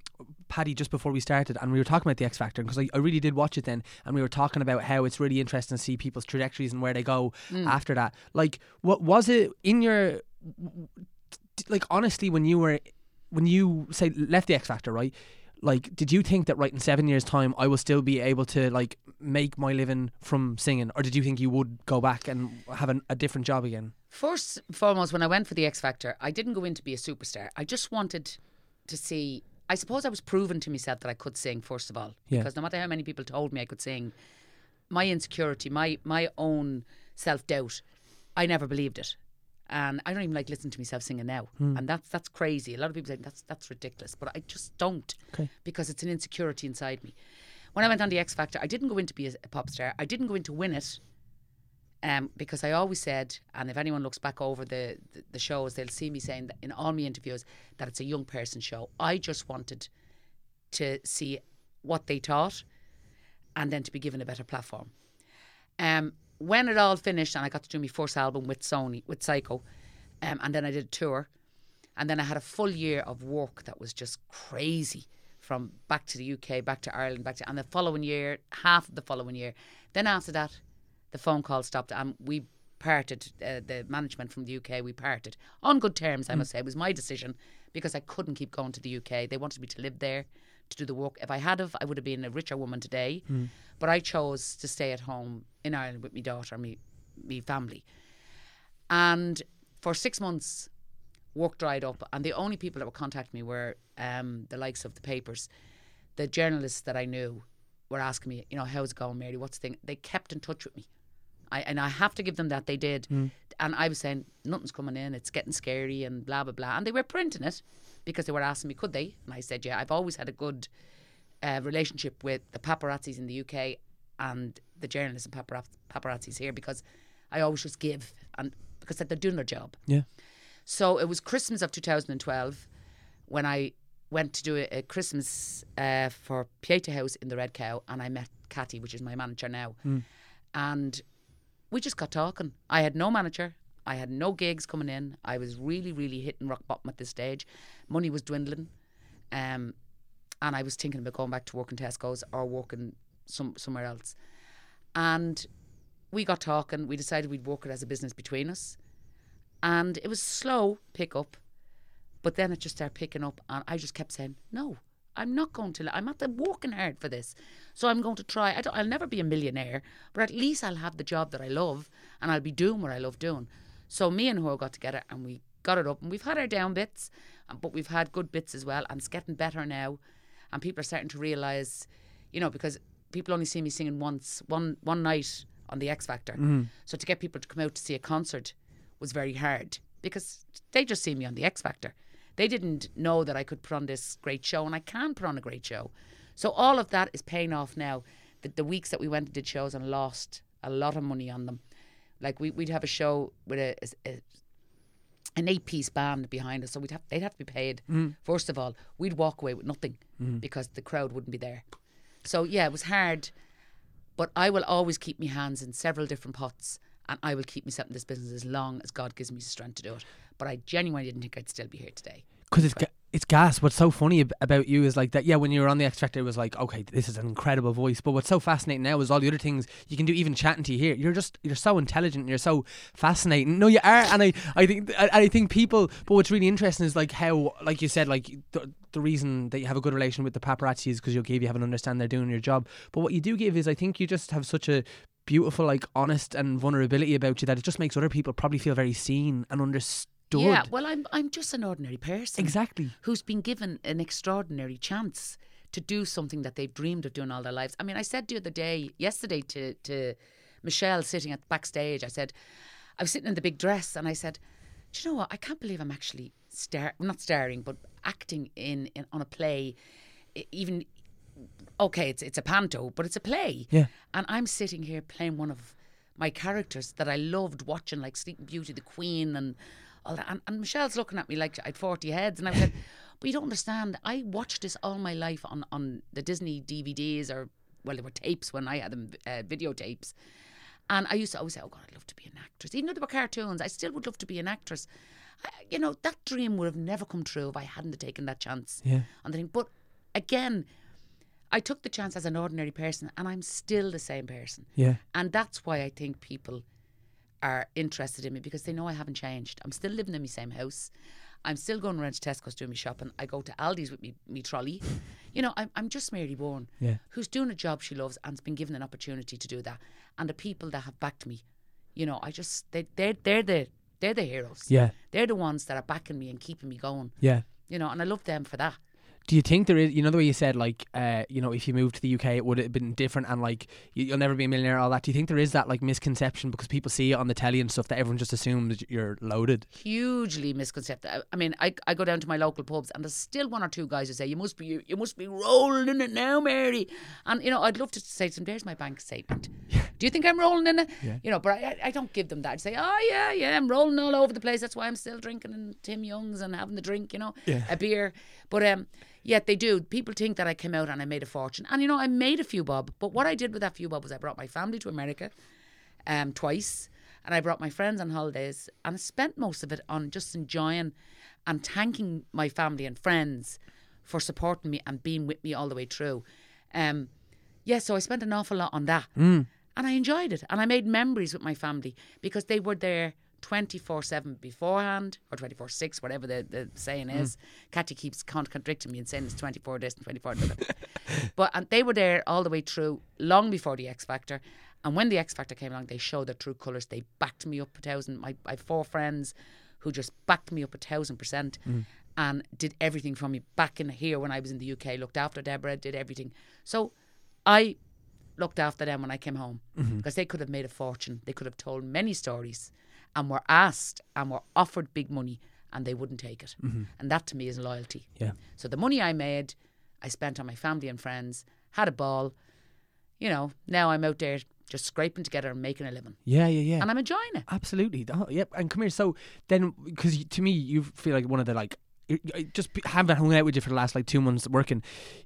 Paddy just before we started and we were talking about the X Factor because I, I really did watch it then and we were talking about how it's really interesting to see people's trajectories and where they go after that like what was it in your like honestly when you were when you say left the X Factor right like did you think that right in seven years time i will still be able to like make my living from singing or did you think you would go back and have an, a different job again First and foremost, when I went for the X Factor, I didn't go in to be a superstar. I just wanted to see. I suppose I was proving to myself that I could sing. First of all, Yeah. because no matter how many people told me I could sing, my insecurity, my my own self doubt, I never believed it. And I don't even like listening to myself singing now, and that's that's crazy. A lot of people say that's that's ridiculous, but I just don't Okay. because it's an insecurity inside me. When I went on the X Factor, I didn't go in to be a, a pop star. I didn't go in to win it um, because I always said, and if anyone looks back over the, the, the shows, they'll see me saying that in all my interviews that it's a young person show. I just wanted to see what they taught and then to be given a better platform. Um, when it all finished and I got to do my first album with Sony, with Syco, um, and then I did a tour, and then I had a full year of work that was just crazy from back to the UK, back to Ireland, back to, and the following year, half of the following year. Then after that, the phone call stopped and we parted, uh, the management from the UK, we parted on good terms, I must say. It was my decision because I couldn't keep going to the UK. They wanted me to live there to do the work. If I had have, I would have been a richer woman today. But I chose to stay at home in Ireland with my daughter, me, me family. And for six months, work dried up, and the only people that would contact me were um, the likes of the papers. The journalists that I knew were asking me, you know, how's it going, Mary? What's the thing? They kept in touch with me. I, and I have to give them that they did. And I was saying, nothing's coming in, it's getting scary and blah, blah, blah. And they were printing it because they were asking me, could they? And I said, yeah, I've always had a good uh, relationship with the paparazzis in the UK and the journalists and paparazz- paparazzis here because I always just give and because they're doing their job. yeah So it was Christmas of 2012 when I went to do a, a Christmas uh, for Pieta House in the Red Cow, and I met Catty, which is my manager now, and we just got talking. I had no manager. I had no gigs coming in. I was really, really hitting rock bottom at this stage. Money was dwindling, um, and I was thinking about going back to working Tesco's or working some somewhere else. And we got talking. We decided we'd work it as a business between us and it was slow pick up but then it just started picking up and i just kept saying no i'm not going to i'm not the working hard for this so i'm going to try I don't, i'll never be a millionaire but at least i'll have the job that i love and i'll be doing what i love doing so me and her got together and we got it up and we've had our down bits um, but we've had good bits as well and it's getting better now and people are starting to realize you know because people only see me singing once one one night on the x factor mm-hmm. so to get people to come out to see a concert was very hard because they just see me on the X Factor. They didn't know that I could put on this great show, and I can put on a great show. So all of that is paying off now. The, the weeks that we went and did shows and lost a lot of money on them. Like we, we'd have a show with a, a an eight piece band behind us, so we'd have they'd have to be paid. Mm-hmm. First of all, we'd walk away with nothing mm-hmm. because the crowd wouldn't be there. So yeah, it was hard, but I will always keep my hands in several different pots, and I will keep myself in this business as long as God gives me the strength to do it. But I genuinely didn't think I'd still be here today. Because it's it's gas. What's so funny ab- about you is like that. Yeah, when you were on the X Factor, it was like, okay, this is an incredible voice. But what's so fascinating now is all the other things you can do. Even chatting to you here, you're just you're so intelligent. You're so fascinating. No, you are, and I I think I, I think people. But what's really interesting is like how, like you said, like the, the reason that you have a good relation with the paparazzi is because you'll give you have an understand they're doing your job. But what you do give is, I think you just have such a beautiful, like honest and vulnerability about you that it just makes other people probably feel very seen and understood. Yeah, well, I'm I'm just an ordinary person. exactly. who's been given an extraordinary chance to do something that they've dreamed of doing all their lives. I mean, I said the other day, yesterday, to to Michelle sitting at the backstage, I said, I was sitting in the big dress, and I said, Do you know what? I can't believe I'm actually star, not starring, but acting in, in on a play, even. Okay, it's it's a panto, but it's a play. Yeah. And I'm sitting here playing one of my characters that I loved watching, like Sleeping Beauty, the Queen, and all that. And, and Michelle's looking at me like I'd 40 heads. And I said, But you don't understand. I watched this all my life on, on the Disney DVDs, or, well, they were tapes when I had them, uh, videotapes. And I used to always say, Oh, God, I'd love to be an actress. Even though they were cartoons, I still would love to be an actress. I, you know, that dream would have never come true if I hadn't taken that chance Yeah. on the thing. But again, I took the chance as an ordinary person, and I'm still the same person. Yeah. And that's why I think people are interested in me because they know I haven't changed. I'm still living in my same house. I'm still going around to Tesco's doing my shopping. I go to Aldi's with me, me trolley. You know, I'm, I'm just Mary Byrne, Yeah. who's doing a job she loves and's been given an opportunity to do that. And the people that have backed me, you know, I just they they're they're the they're the heroes. Yeah. They're the ones that are backing me and keeping me going. Yeah. You know, and I love them for that. Do you think there is, you know, the way you said, like, uh, you know, if you moved to the UK, it would have been different and, like, you, you'll never be a millionaire, all that. Do you think there is that, like, misconception because people see it on the telly and stuff that everyone just assumes you're loaded? hugely misconcepted. I, mean, I, I go down to my local pubs and there's still one or two guys who say you must be you, you must be rolling in it now, Mary. And you know, I'd love to say to them, "There's my bank statement. Do you think I'm rolling in it? Yeah. You know, but I, I don't give them that. I say, "Oh yeah, yeah, I'm rolling all over the place. That's why I'm still drinking in Tim Young's and having the drink, you know, Yeah. a beer." But um, yet they do. People think that I came out and I made a fortune, and you know, I made a few bob. But what I did with that few bob was I brought my family to America, um, twice, and I brought my friends on holidays, and I spent most of it on just enjoying and thanking my family and friends for supporting me and being with me all the way through. Um, yeah, so I spent an awful lot on that, and I enjoyed it, and I made memories with my family because they were there. 24 7 beforehand or 24 6, whatever the, the saying hmm. is. Kathy keeps contradicting me and saying it's 24 this and 24 that. but and they were there all the way through, long before the X Factor. And when the X Factor came along, they showed their true colours. They backed me up a thousand. My, have four friends who just backed me up a thousand percent hmm. and did everything for me back in here when I was in the UK, looked after Deborah, did everything. So I looked after them when I came home mm-hmm. because they could have made a fortune. They could have told many stories and were asked and were offered big money and they wouldn't take it. And that to me is loyalty. Yeah. So the money I made, I spent on my family and friends, had a ball. You know, now I'm out there just scraping together and making a living. Yeah, yeah, yeah. And I'm enjoying it. Absolutely. Oh, yep. And come here. So then, because to me, you feel like one of the like. Just having hung out with you for the last like two months working,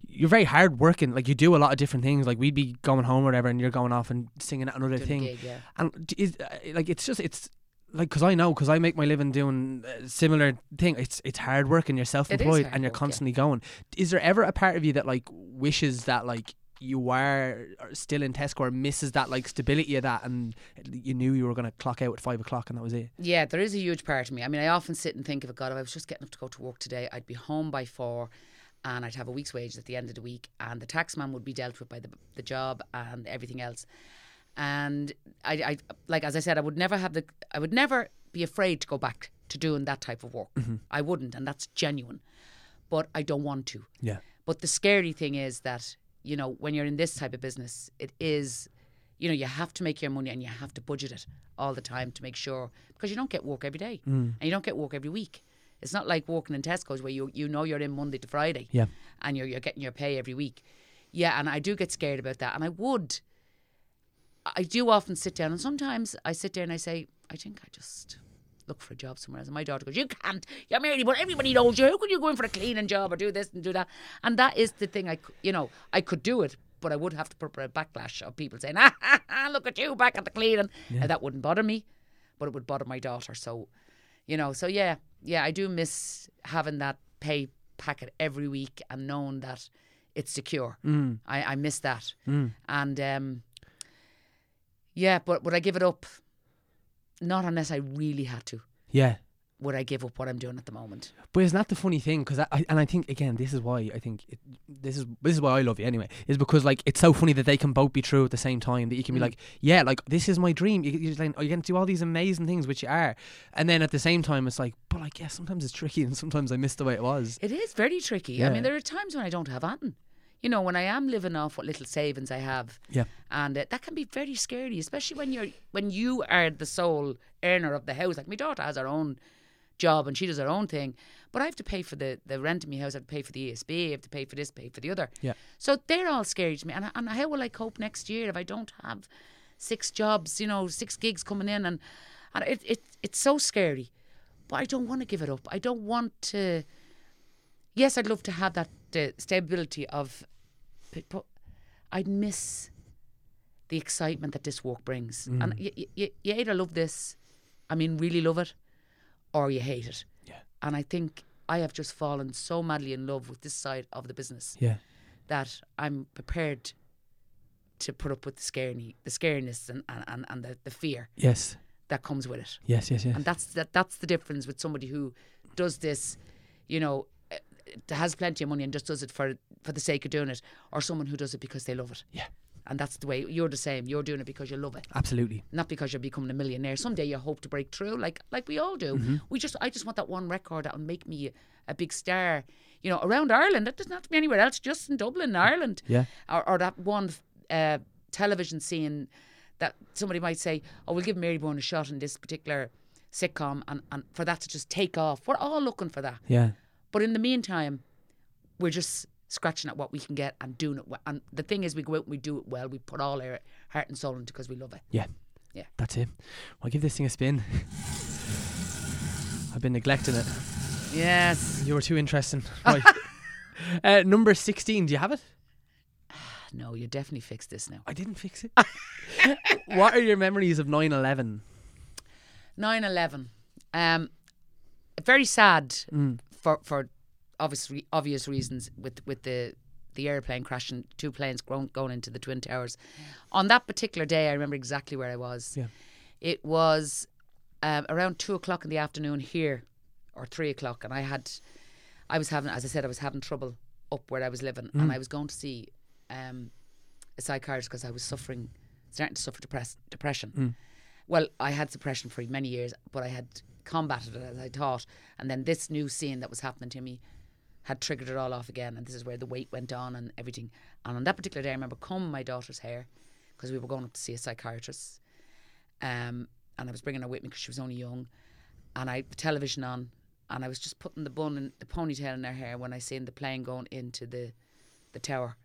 you're very hard working. Like you do a lot of different things. Like we'd be going home or whatever, and you're going off and singing at another Doing thing. gig, yeah. And is uh, like it's just it's like because I know because I make my living doing a similar thing. It's it's hard work and you're self-employed and you're work, yeah. constantly going. Is there ever a part of you that like wishes that like you are still in Tesco or misses that like stability of that and you knew you were going to clock out at five o'clock and that was it? Yeah, there is a huge part of me. I mean, I often sit and think of it, God, if I was just getting up to go to work today, I'd be home by four and I'd have a week's wage at the end of the week and the taxman would be dealt with by the, the job and everything else. And I, I, like, as I said, I would never have the, I would never be afraid to go back to doing that type of work. Mm-hmm. I wouldn't, and that's genuine. But I don't want to. Yeah. But the scary thing is that, you know, when you're in this type of business, it is, you know, you have to make your money and you have to budget it all the time to make sure, because you don't get work every day mm. and you don't get work every week. It's not like working in Tesco's where you, you know you're in Monday to Friday Yeah. and you're, you're getting your pay every week. Yeah, and I do get scared about that. And I would, I do often sit down and sometimes I sit there and I say, I think I just look for a job somewhere else. And my daughter goes, You can't. You're married, but everybody knows you. How could you go in for a cleaning job or do this and do that? And that is the thing I, you know, I could do it, but I would have to put up a backlash of people saying, ah, ha, ha, look at you back at the cleaning. And that wouldn't bother me, but it would bother my daughter. So, you know, so yeah, yeah, I do miss having that pay packet every week and knowing that it's secure. Mm. I, I miss that. And um, yeah, but would I give it up? Not unless I really had to. Yeah. Would I give up what I'm doing at the moment? But isn't that the funny thing? Because I, I and I think again, this is why I think it, this is this is why I love you anyway. Is because like it's so funny that they can both be true at the same time. That you can be Mm. like, yeah, like this is my dream. You, you're like, oh, you're gonna do all these amazing things, which you are, and then at the same time, it's like, but like, yeah, sometimes it's tricky, and sometimes I miss the way it was. It is very tricky. I mean, there are times when I don't have anything. You know, when I am living off what little savings I have, Yeah. and uh, that can be very scary, especially when you're when you are the sole earner of the house. Like my daughter has her own job and she does her own thing, but I have to pay for the the rent in my house. I have to pay for the ESB. I have to pay for this, pay for the other. Yeah. So they're all scary to me. And and how will I cope next year if I don't have six jobs? You know, six gigs coming in, and and it it it's so scary. But I don't want to give it up. I don't want to. Yes, I'd love to have that uh, stability of, but, I'd miss the excitement that this work brings. Mm. And you, you, you either love this, I mean, really love it, or you hate it. Yeah. And I think I have just fallen so madly in love with this side of the business Yeah. that I'm prepared to put up with the scary, the scariness and, and, and, and the, the fear Yes. that comes with it. Yes. Yes. Yes. And that's that, that's the difference with somebody who does this, you know, has plenty of money and just does it for for the sake of doing it, or someone who does it because they love it. Yeah. And that's the way you're the same. You're doing it because you love it, Absolutely. not because you're becoming a millionaire. Someday you hope to break through, like like we all do. Mm-hmm. We just, I just want that one record that will make me a, a big star. You know, around Ireland. It doesn't have to be anywhere else. Just in Dublin, Ireland. Yeah. Or, or that one uh, television scene that somebody might say, "Oh, we'll give Mary Byrne a shot in this particular sitcom," and, and for that to just take off. We're all looking for that. Yeah. But in the meantime, we're just scratching at what we can get and doing it. we- And the thing is, we go out and we do it well. We put all our heart and soul into because we love it. Yeah. Yeah. That's it. I'll give this thing a spin. I've been neglecting it. Yes. You were too interesting. Right. uh, number 16. Do you have it? No, you definitely fixed this now. I didn't fix it. what are your memories of 9 11? 9-11. Um, very sad Mm. For for obvious re- obvious reasons with with the the airplane crashing, two planes going, going into the twin towers. On that particular day, I remember exactly where I was. Yeah. It was um, around two o'clock in the afternoon here, or three o'clock, and I had, I was having, as I said, I was having trouble up where I was living, and I was going to see um, a psychiatrist because I was suffering, starting to suffer depress- depression. Well, I had suppression for many years, but I had combated it as I thought, and then this new scene that was happening to me had triggered it all off again, and this is where the weight went on and everything. And on that particular day, I remember combing my daughter's hair because we were going up to see a psychiatrist, um, and I was bringing her with me because she was only young, and I had the television on, and I was just putting the bun and the ponytail in her hair when I seen the plane going into the the tower.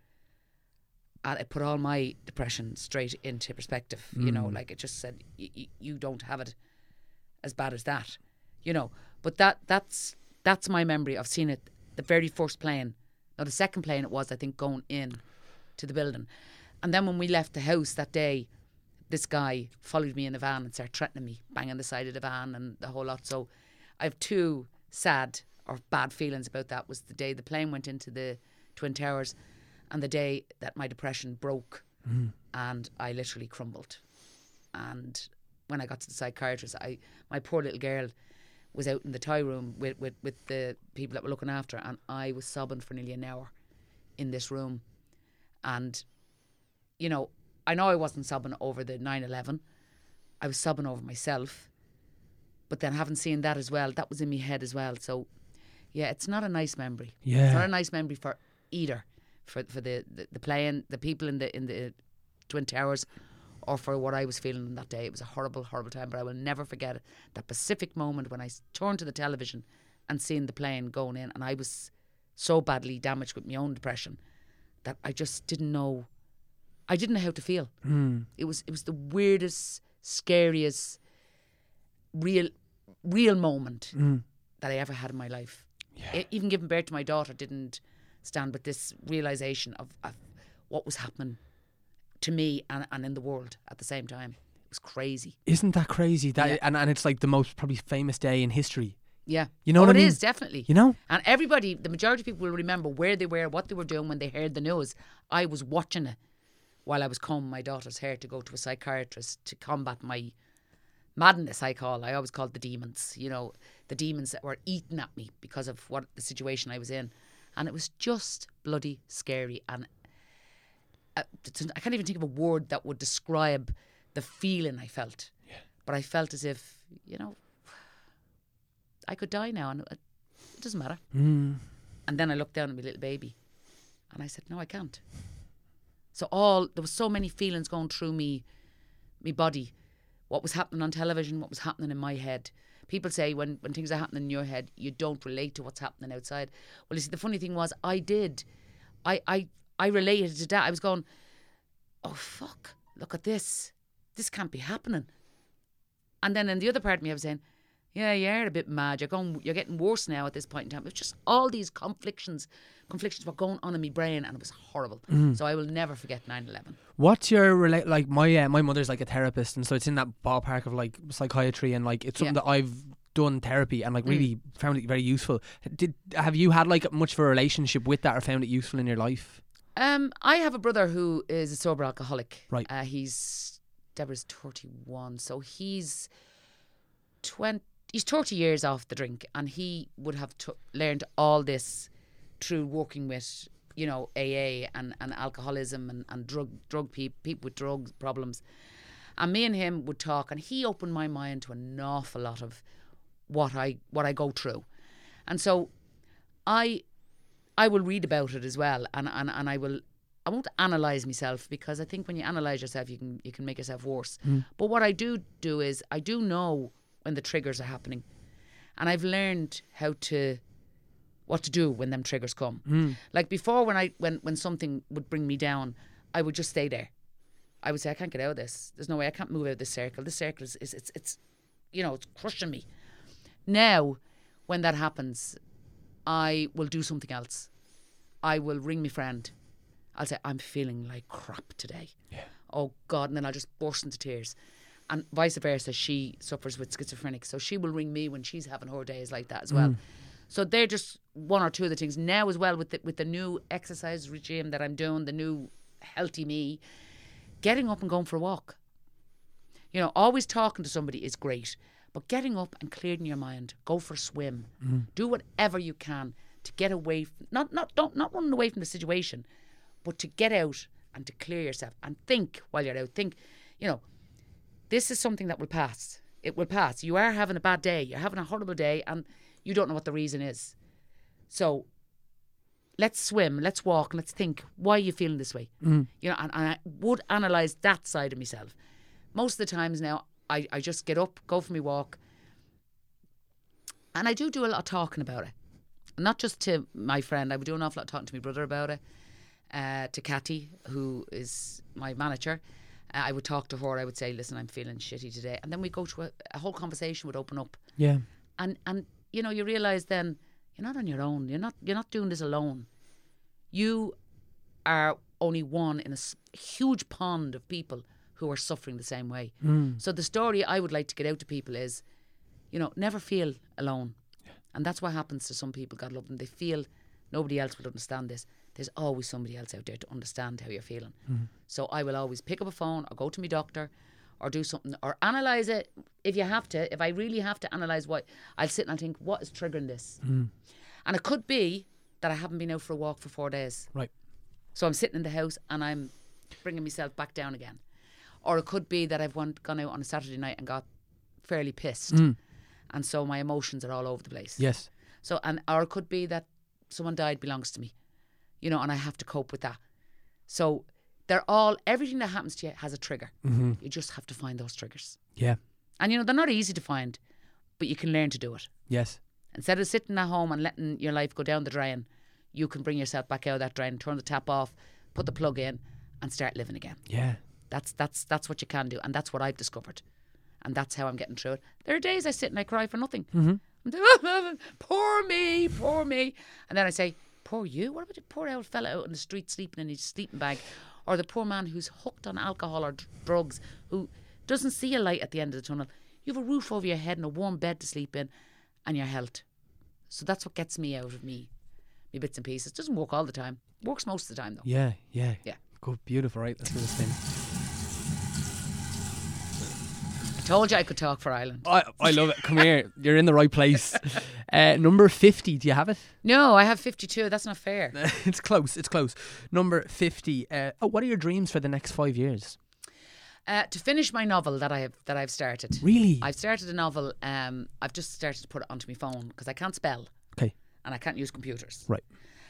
And it put all my depression straight into perspective. You know, like it just said, y- y- "You don't have it as bad as that," you know. But that that's that's my memory of seeing it. The very first plane, no, the second plane it was, I think, going in to the building, and then when we left the house that day, this guy followed me in the van and started threatening me, banging the side of the van and the whole lot. So I have two sad or bad feelings about that. Was the day the plane went into the twin towers, and the day that my depression broke, mm. and I literally crumbled. And when I got to the psychiatrist, I my poor little girl was out in the toy room with, with, with the people that were looking after her, and I was sobbing for nearly an hour in this room. And, you know, I know I wasn't sobbing over the 9 11, I was sobbing over myself. But then having seen that as well, that was in my head as well. So, yeah, it's not a nice memory. Yeah. It's not a nice memory for either, for for the, the, the playing, the people in the in the Twin Towers, or for what I was feeling on that day. It was a horrible, horrible time. But I will never forget it. That Pacific moment when I turned to the television and seen the plane going in, and I was so badly damaged with my own depression that I just didn't know. I didn't know how to feel. Mm. It was it was the weirdest, scariest, real, real moment Mm. that I ever had in my life. E- even giving birth to my daughter didn't stand with this realization of, of what was happening to me and, and in the world at the same time. It was crazy. Isn't that crazy? That Yeah. and, and it's like the most probably famous day in history. Yeah. You know oh, what I mean? is, definitely. You know? And everybody, the majority of people will remember where they were, what they were doing when they heard the news. I was watching it while I was combing my daughter's hair to go to a psychiatrist to combat my madness, I call. I always called the demons, you know, the demons that were eating at me because of what the situation I was in. And it was just bloody scary. And I can't even think of a word that would describe the feeling I felt. Yeah. But I felt as if, you know, I could die now and it it doesn't matter. Mm. And then I looked down at my little baby and I said, No, I can't. So all there was so many feelings going through me me body. What was happening on television, what was happening in my head. People say when, when things are happening in your head, you don't relate to what's happening outside. Well you see the funny thing was I did. I I, I related to that. I was going, Oh fuck, look at this. This can't be happening. And then in the other part of me I was saying, yeah, you're a bit mad. You're going. You're getting worse now at this point in time. It's just all these conflictions, conflictions were going on in my brain, and it was horrible. So I will never forget 9/11. What's your relate? Like my uh, my mother's like a therapist, and so it's in that ballpark of like psychiatry, and like it's something Yeah. that I've done therapy and like really found it very useful. Did have you had like much of a relationship with that, or found it useful in your life? Um, I have a brother who is a sober alcoholic. Right. Uh, he's Deborah's 31, so he's twenty. he's 30 years off the drink and he would have t- learned all this through working with you know AA and, and alcoholism and, and drug drug pe- people with drug problems and me and him would talk and he opened my mind to an awful lot of what I what I go through and so I I will read about it as well and, and, and I will I won't analyze myself because I think when you analyze yourself you can you can make yourself worse mm. but what I do do is I do know when the triggers are happening and I've learned how to what to do when them triggers come. Mm. Like before, when I when when something would bring me down, I would just stay there. I would say, I can't get out of this. There's no way I can't move out of this circle. This circle is, is it's it's you know it's crushing me. Now, when that happens, I will do something else. I will ring my friend. I'll say I'm feeling like crap today. Yeah. Oh God, and then I'll just burst into tears. And vice versa, she suffers with schizophrenic, so she will ring me when she's having her days like that as well. Mm. So they're just one or two of the things now as well with the, with the new exercise regime that I'm doing, the new healthy me, getting up and going for a walk. You know, always talking to somebody is great, but getting up and clearing your mind, go for a swim, mm. do whatever you can to get away. From, not not don't not running away from the situation, but to get out and to clear yourself and think while you're out. Think, you know, this is something that will pass. It will pass. You are having a bad day. You're having a horrible day, and you don't know what the reason is. So let's swim, let's walk, let's think why are you feeling this way. Mm-hmm. You know, and, and I would analyze that side of myself. Most of the times now, I, I just get up, go for my walk, and I do do a lot of talking about it. Not just to my friend, I would do an awful lot of talking to my brother about it, uh, to Catty, who is my manager. Uh, I would talk to her. I would say, "Listen, I'm feeling shitty today," and then we go to a, a whole conversation would open up Yeah. and and you know you realize then you're not on your own you're not you're not doing this alone you are only one in a huge pond of people who are suffering the same way so the story i would like to get out to people is you know never feel alone and that's what happens to some people god love them they feel nobody else will understand this there's always somebody else out there to understand how you're feeling mm-hmm. so i will always pick up a phone or go to my doctor or do something or analyze it if you have to. If I really have to analyze what, I'll sit and I'll think, what is triggering this? Mm. And it could be that I haven't been out for a walk for four days. Right. So I'm sitting in the house and I'm bringing myself back down again. Or it could be that I've one, gone out on a Saturday night and got fairly pissed. Mm. And so my emotions are all over the place. Yes. So, and or it could be that someone died belongs to me, you know, and I have to cope with that. So they're all everything that happens to you has a trigger. Mm-hmm. You just have to find those triggers, Yeah. and you know they're not easy to find, but you can learn to do it. Yes. Instead of sitting at home and letting your life go down the drain, you can bring yourself back out of that drain, turn the tap off, put the plug in, and start living again. Yeah. That's that's that's what you can do, and that's what I've discovered, and that's how I'm getting through it. There are days I sit and I cry for nothing. Mm-hmm. poor me, poor me, and then I say, poor you. What about the poor old fella out in the street sleeping in his sleeping bag, or the poor man who's hooked on alcohol or d- drugs, who doesn't see a light at the end of the tunnel. You have a roof over your head and a warm bed to sleep in, and your health. So that's what gets me out of me, me bits and pieces. Doesn't work all the time. Works most of the time though. Yeah. Yeah. Yeah. Good. Beautiful. Right. That's what it's been. I told you I could talk for Ireland. I, I love it. Come here. You're in the right place. Uh, number 50. Do you have it? No, I have 52. That's not fair. it's close. It's close. Number 50. Uh, oh, what are your dreams for the next five years? Uh, to finish my novel that I have that I've started. Really? I've started a novel. Um, I've just started to put it onto my phone because I can't spell okay. and I can't use computers. Right.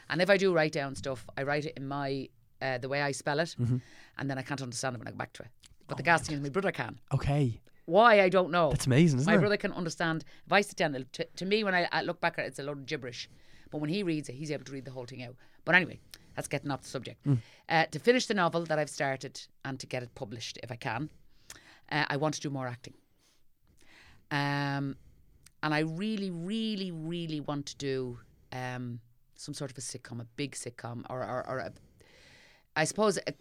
And if I do write down stuff, I write it in my uh, the way I spell it, Mm-hmm. and then I can't understand it when I go back to it. But Oh, the gas thing is my brother can. Okay. Why I don't know. That's amazing, isn't it? my it? brother can understand. If I sit down, to, to me when I, I look back at it, it's a load of gibberish. But when he reads it, he's able to read the whole thing out. But anyway, that's getting off the subject. Mm. Uh, to finish the novel that I've started and to get it published if I can, uh, I want to do more acting. Um, and I really, really, really want to do um, some sort of a sitcom, a big sitcom, or, or, or a, I suppose a,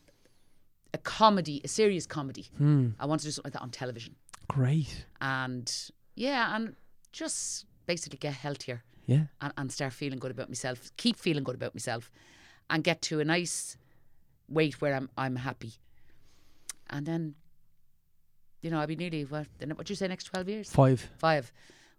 a comedy, a serious comedy. Hmm. I want to do something like that on television Great. and yeah, and just basically get healthier Yeah. and, and start feeling good about myself, keep feeling good about myself, and get to a nice weight where I'm I'm happy, and then, you know, I'll be nearly what then what you say next twelve years Five. five.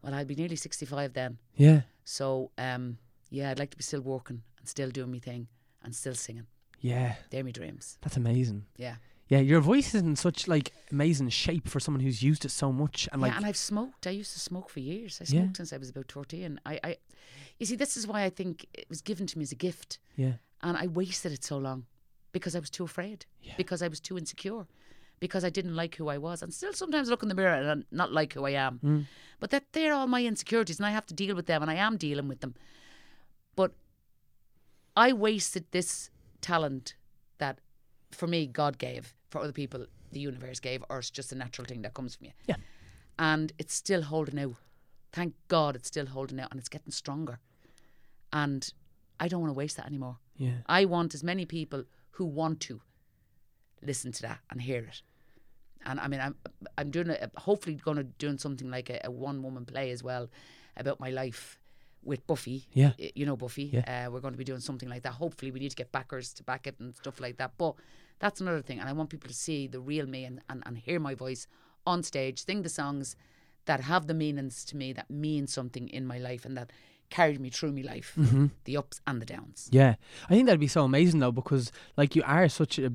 Well, I'll be nearly 65 then. Yeah. So, um, yeah, I'd like to be still working and still doing my thing and still singing. Yeah. They're my dreams. That's amazing. Yeah. Yeah, your voice is in such like amazing shape for someone who's used it so much and like yeah, and I've smoked. I used to smoke for years. I Yeah. smoked since I was about 13. I, I, you see, this is why I think it was given to me as a gift. yeah. And I wasted it so long because I was too afraid, Yeah. because I was too insecure, because I didn't like who I was. And still sometimes look in the mirror and not like who I am. Mm. But that they're all my insecurities and I have to deal with them and I am dealing with them. But I wasted this talent that for me God gave, for other people the universe gave, or it's just a natural thing that comes from you. Yeah. And it's still holding out. Thank God it's still holding out and it's getting stronger. And I don't want to waste that anymore. Yeah. I want as many people who want to listen to that and hear it. And I mean, I'm I'm doing a, hopefully going to doing something like a, a one woman play as well about my life with Buffy. Yeah. You know Buffy. Yeah. Uh, we're going to be doing something like that. Hopefully, we need to get backers to back it and stuff like that. But that's another thing, and I want people to see the real me and, and, and hear my voice on stage, sing the songs that have the meanings to me, that mean something in my life, and that carried me through my life, Mm-hmm. the ups and the downs. Yeah, I think that'd be so amazing though because like you are such a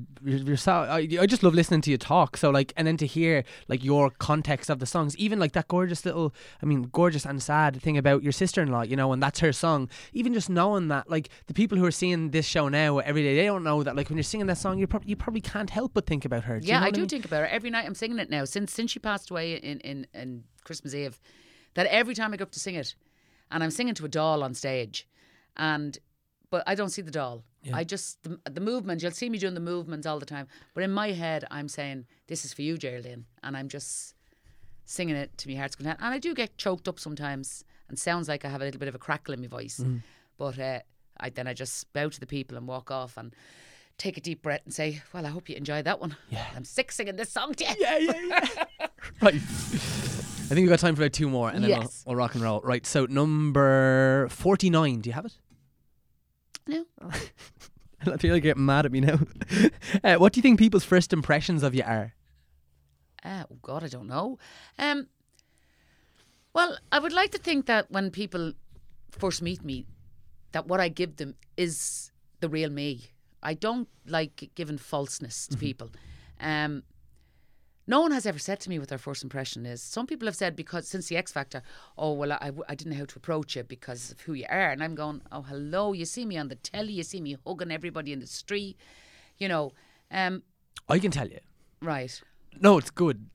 so I, I just love listening to you talk. So like and then to hear like your context of the songs, even like that gorgeous little I mean gorgeous and sad thing about your sister in law, you know, and that's her song. Even just knowing that like the people who are seeing this show now every day, they don't know that like when you're singing that song, you probably you probably can't help but think about her. Do you yeah, know I do mean? think about her every night. I'm singing it now since since she passed away in in, in Christmas Eve. That every time I go up to sing it, and I'm singing to a doll on stage, and but I don't see the doll. I just the, the movement. You'll see me doing the movements all the time, but in my head, I'm saying this is for you, Geraldine, and I'm just singing it to my heart's content. And I do get choked up sometimes, and sounds like I have a little bit of a crackle in my voice, but uh, I then I just bow to the people and walk off and. Take a deep breath and say, "Well, I hope you enjoyed that one. Yeah. I'm sick singing this song to you." Yeah, yeah, yeah. right. I think we've got time for about two more and then we'll, we'll rock and roll. Right, so number 49. Do you have it? No. I feel like you're getting mad at me now. uh, what do you think people's first impressions of you are? Uh, oh God, I don't know. Um, well, I would like to think that when people first meet me, that what I give them is the real me. I don't like giving falseness to people. Um, no one has ever said to me what their first impression is. Some people have said because since the X Factor, oh well, I, I didn't know how to approach you because of who you are, and I'm going, oh hello, you see me on the telly, you see me hugging everybody in the street, you know, um, I can tell you. right. No, it's good.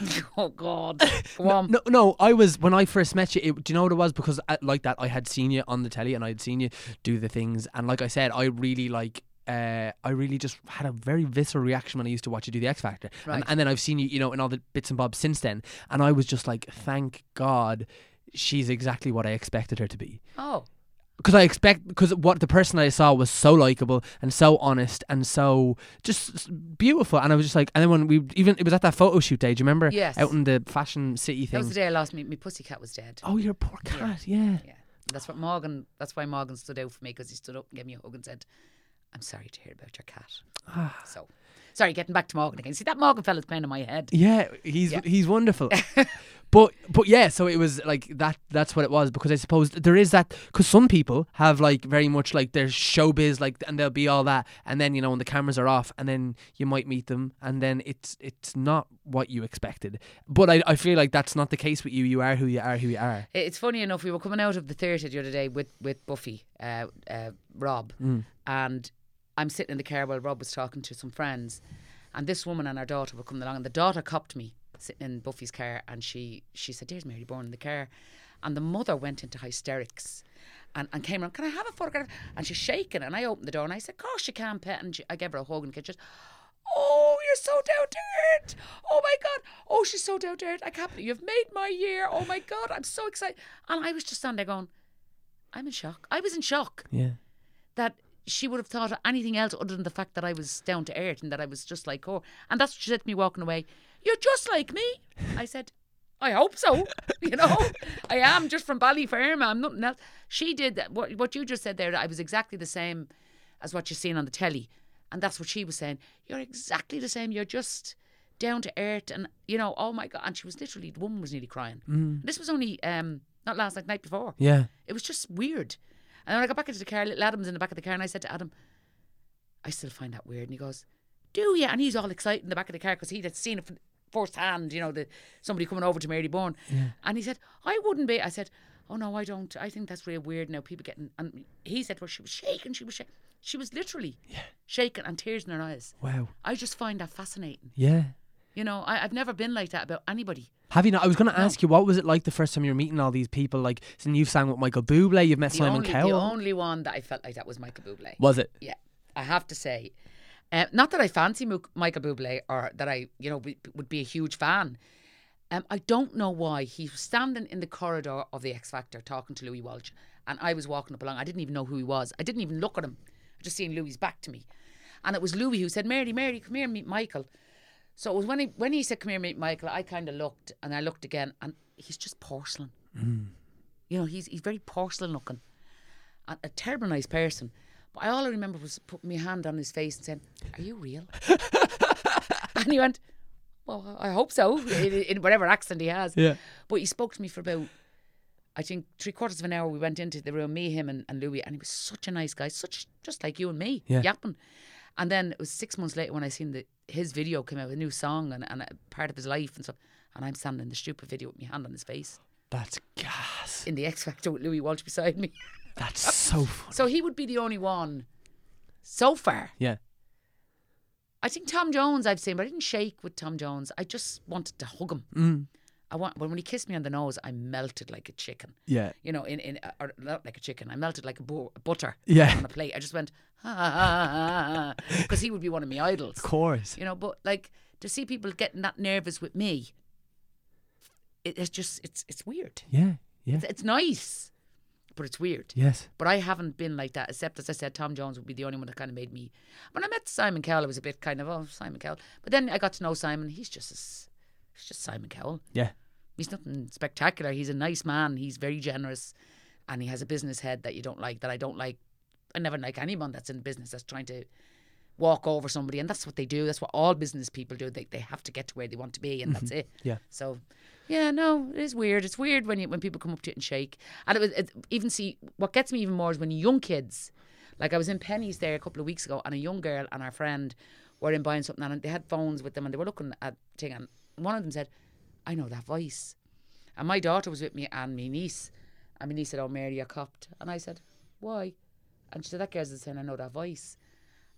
Oh God, go on. No, no. I was when I first met you. It, do you know what it was? Because I, like that, I had seen you on the telly and I had seen you do the things. And like I said, I really like. Uh, I really just had a very visceral reaction when I used to watch you do the X Factor, Right. and, and then I've seen you, you know, in all the bits and bobs since then, and I was just like, thank God, she's exactly what I expected her to be. Oh, because I expect because what the person I saw was so likable and so honest and so just beautiful, and I was just like, and then when we even it was at that photo shoot day, do you remember? Yes. out in the fashion city thing. that was the day I lost me. My pussy cat was dead. Oh, your poor cat, yeah. Yeah, that's what Morgan. That's why Morgan stood out for me because he stood up and gave me a hug and said, "I'm sorry to hear about your cat." Ah. so, sorry, getting back to Morgan again. See that Morgan fella's playing in my head. Yeah, he's Yeah. he's wonderful. but but yeah, so it was like that. That's what it was because I suppose there is that because some people have like very much like their showbiz like and they'll be all that and then you know when the cameras are off and then you might meet them and then it's it's not what you expected. But I I feel like that's not the case with you. You are who you are. Who you are. It's funny enough. We were coming out of the theatre the other day with with Buffy, uh, uh, Rob, and I'm sitting in the car while Rob was talking to some friends, and this woman and her daughter were coming along, and the daughter copped me sitting in Buffy's car, and she she said, "There's Mary Byrne in the car," and the mother went into hysterics. And, and came around, can I have a photograph? And she's shaking. And I opened the door and I said, Of course you can, pet. And she, I gave her a hug and she just, Oh, you're so down to earth. Oh my God. Oh, she's so down to earth. I can't believe you've made my year. Oh my God. I'm so excited. And I was just standing there going, I'm in shock. I was in shock Yeah. that she would have thought of anything else other than the fact that I was down to earth and that I was just like her. And that's what she said to me walking away. You're just like me. I said, I hope so. You know, I am just from Ballyfermot. I'm nothing else. She did that. What, what you just said there, I was exactly the same as what you're seeing on the telly. And that's what she was saying. You're exactly the same. You're just down to earth, and you know, oh my god, and she was literally the woman was nearly crying. Mm. This was only um not last night, night before. Yeah. It was just weird. And then when I got back into the car, little Adam's in the back of the car, and I said to Adam, I still find that weird. And he goes, Do you? And he's all excited in the back of the car because he'd had seen it firsthand, you know, the somebody coming over to Mary Byrne. And he said, I wouldn't be. I said, Oh no, I don't. I think that's real weird now. People getting. And he said, Well, she was shaking. She was shaking. She was literally shaking and tears in her eyes. Wow. I just find that fascinating. Yeah. You know, I, I've never been like that about anybody. Have you not? I was going to ask you, what was it like the first time you were meeting all these people? Like, since you've sang with Michael Bublé, you've met The Simon only, Cowell. the only one that I felt like that was Michael Bublé. was it? Yeah, I have to say, uh, not that I fancy Michael Bublé or that I, you know, be- would be a huge fan. Um, I don't know why he was standing in the corridor of the X Factor talking to Louis Walsh, and I was walking up along. I didn't even know who he was. I didn't even look at him. I just seen Louis back to me, and it was Louis who said, "Mary, Mary, come here, and meet Michael." So it was when he when he said, "Come here, meet Michael." I kind of looked, and I looked again, and he's just porcelain. Mm. You know, he's he's very porcelain looking, and a terrible nice person. But I all I remember was putting my hand on his face and saying, "Are you real?" and he went, "Well, I hope so," in, in whatever accent he has. Yeah. But he spoke to me for about, I think, three quarters of an hour. We went into the room, me, him, and, and Louis, and he was such a nice guy, such just like you and me, Yeah. yapping. And then it was six months later when I seen that his video came out, with a new song and, and a part of his life and stuff. And I'm standing in the stupid video with my hand on his face That's gas. in the X Factor with Louis Walsh beside me. That's so funny. So he would be the only one so far. Yeah. I think Tom Jones I've seen, but I didn't shake with Tom Jones. I just wanted to hug him. Mm. I want when when he kissed me on the nose, I melted like a chicken. Yeah. You know, in in uh, or not like a chicken. I melted like a bu- butter Yeah. on a plate. I just went because he would be one of my idols. Of course. You know, but like to see people getting that nervous with me, it, it's just it's it's weird. Yeah. Yeah. It's, it's nice, but it's weird. Yes. But I haven't been like that, except as I said, Tom Jones would be the only one that kind of made me. When I met Simon Cowell, I was a bit kind of, oh, Simon Cowell. But then I got to know Simon. He's just as, he's just Simon Cowell. Yeah. He's nothing spectacular. He's a nice man. He's very generous, and he has a business head that you don't like. That I don't like. I never like anyone that's in business that's trying to walk over somebody, and that's what they do. That's what all business people do. They they have to get to where they want to be, and that's mm-hmm. it. Yeah. So, yeah, no, it is weird. It's weird when you when people come up to it and shake. And it was it, even see what gets me even more is when young kids, like I was in Penneys there a couple of weeks ago, and a young girl and her friend were in buying something, and they had phones with them, and they were looking at thing, and one of them said, "I know that voice," and my daughter was with me and my niece, and my niece said, "Oh, Mary, I copped," and I said, "Why?" And she said, "That girl's saying I know that voice."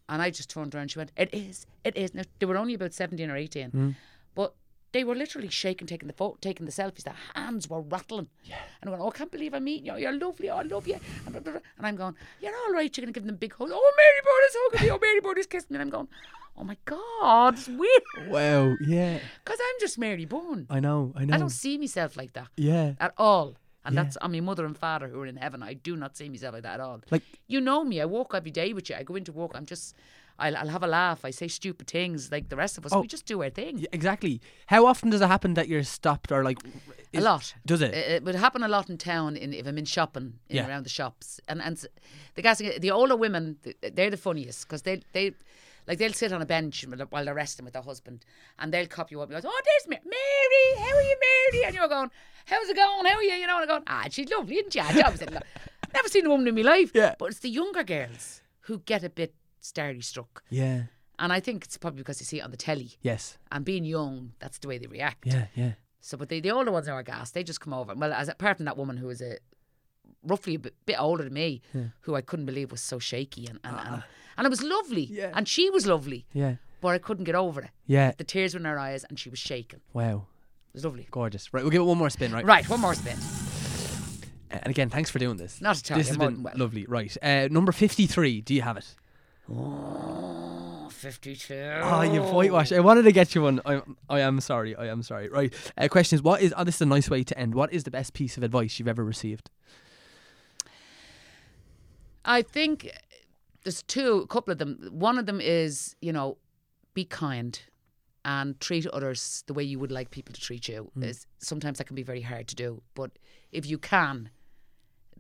And I just turned around she went, It is, it is. Now, they were only about 17 or 18. But they were literally shaking, taking the photo, taking the selfies. Their hands were rattling. Yeah. And going, Oh, I can't believe I'm meeting you. You're lovely. Oh, I love you. And, blah, blah, blah. and I'm going, You're all right. You're going to give them big hugs. Oh, Mary Byrne is hugging me. Oh, Mary Byrne is kissing me. And I'm going, Oh my God, it's weird. Wow. Yeah. Because I'm just Mary Byrne. I know. I know. I don't see myself like that yeah. at all. And Yeah. that's on my mother and father who are in heaven. I do not see myself like that at all. Like- you know me. I walk every day with you. I go into work. I'm just. I'll, I'll have a laugh. I say stupid things like the rest of us. Oh. We just do our thing. Yeah, exactly. How often does it happen that you're stopped or like? a lot. Does it? It, would happen a lot in town in, if I'm in shopping in Yeah. around the shops. And and the guys, the older women, they're the funniest because they they. Like they'll sit on a bench while they're resting with their husband, and they'll cop you up. And goes, "Oh, there's Ma- Mary. How are you, Mary?" And you're going, "How's it going? How are you?" You know, and I'm going, "Ah, she's lovely, isn't she?" I was like, Never seen a woman in my life. Yeah. But it's the younger girls who get a bit starry struck, yeah. and I think it's probably because they see it on the telly. Yes. And being young, that's the way they react. Yeah. Yeah. So, but the, the older ones are gas. They just come over. Well, as apart from that woman who was a roughly a bit, bit older than me, who I couldn't believe was so shaky and and, and, and it was lovely. Yeah. And she was lovely, Yeah. but I couldn't get over it. Yeah. The tears were in her eyes, and she was shaking. Wow. It was lovely. Gorgeous. Right. We'll give it one more spin. Right. Right, one more spin. And again, thanks for doing this. Not at all, This has been welcome. lovely. Right. Uh, number fifty-three. Do you have it? Oh, 52. Oh, you've whitewashed. I wanted to get you one. I, I am sorry. I am sorry. Right. Uh, question is, what is? Oh, this is a nice way to end. What is the best piece of advice you've ever received? I think there's two, a couple of them. One of them is, you know, be kind and treat others the way you would like people to treat you. Is sometimes that can be very hard to do, but if you can,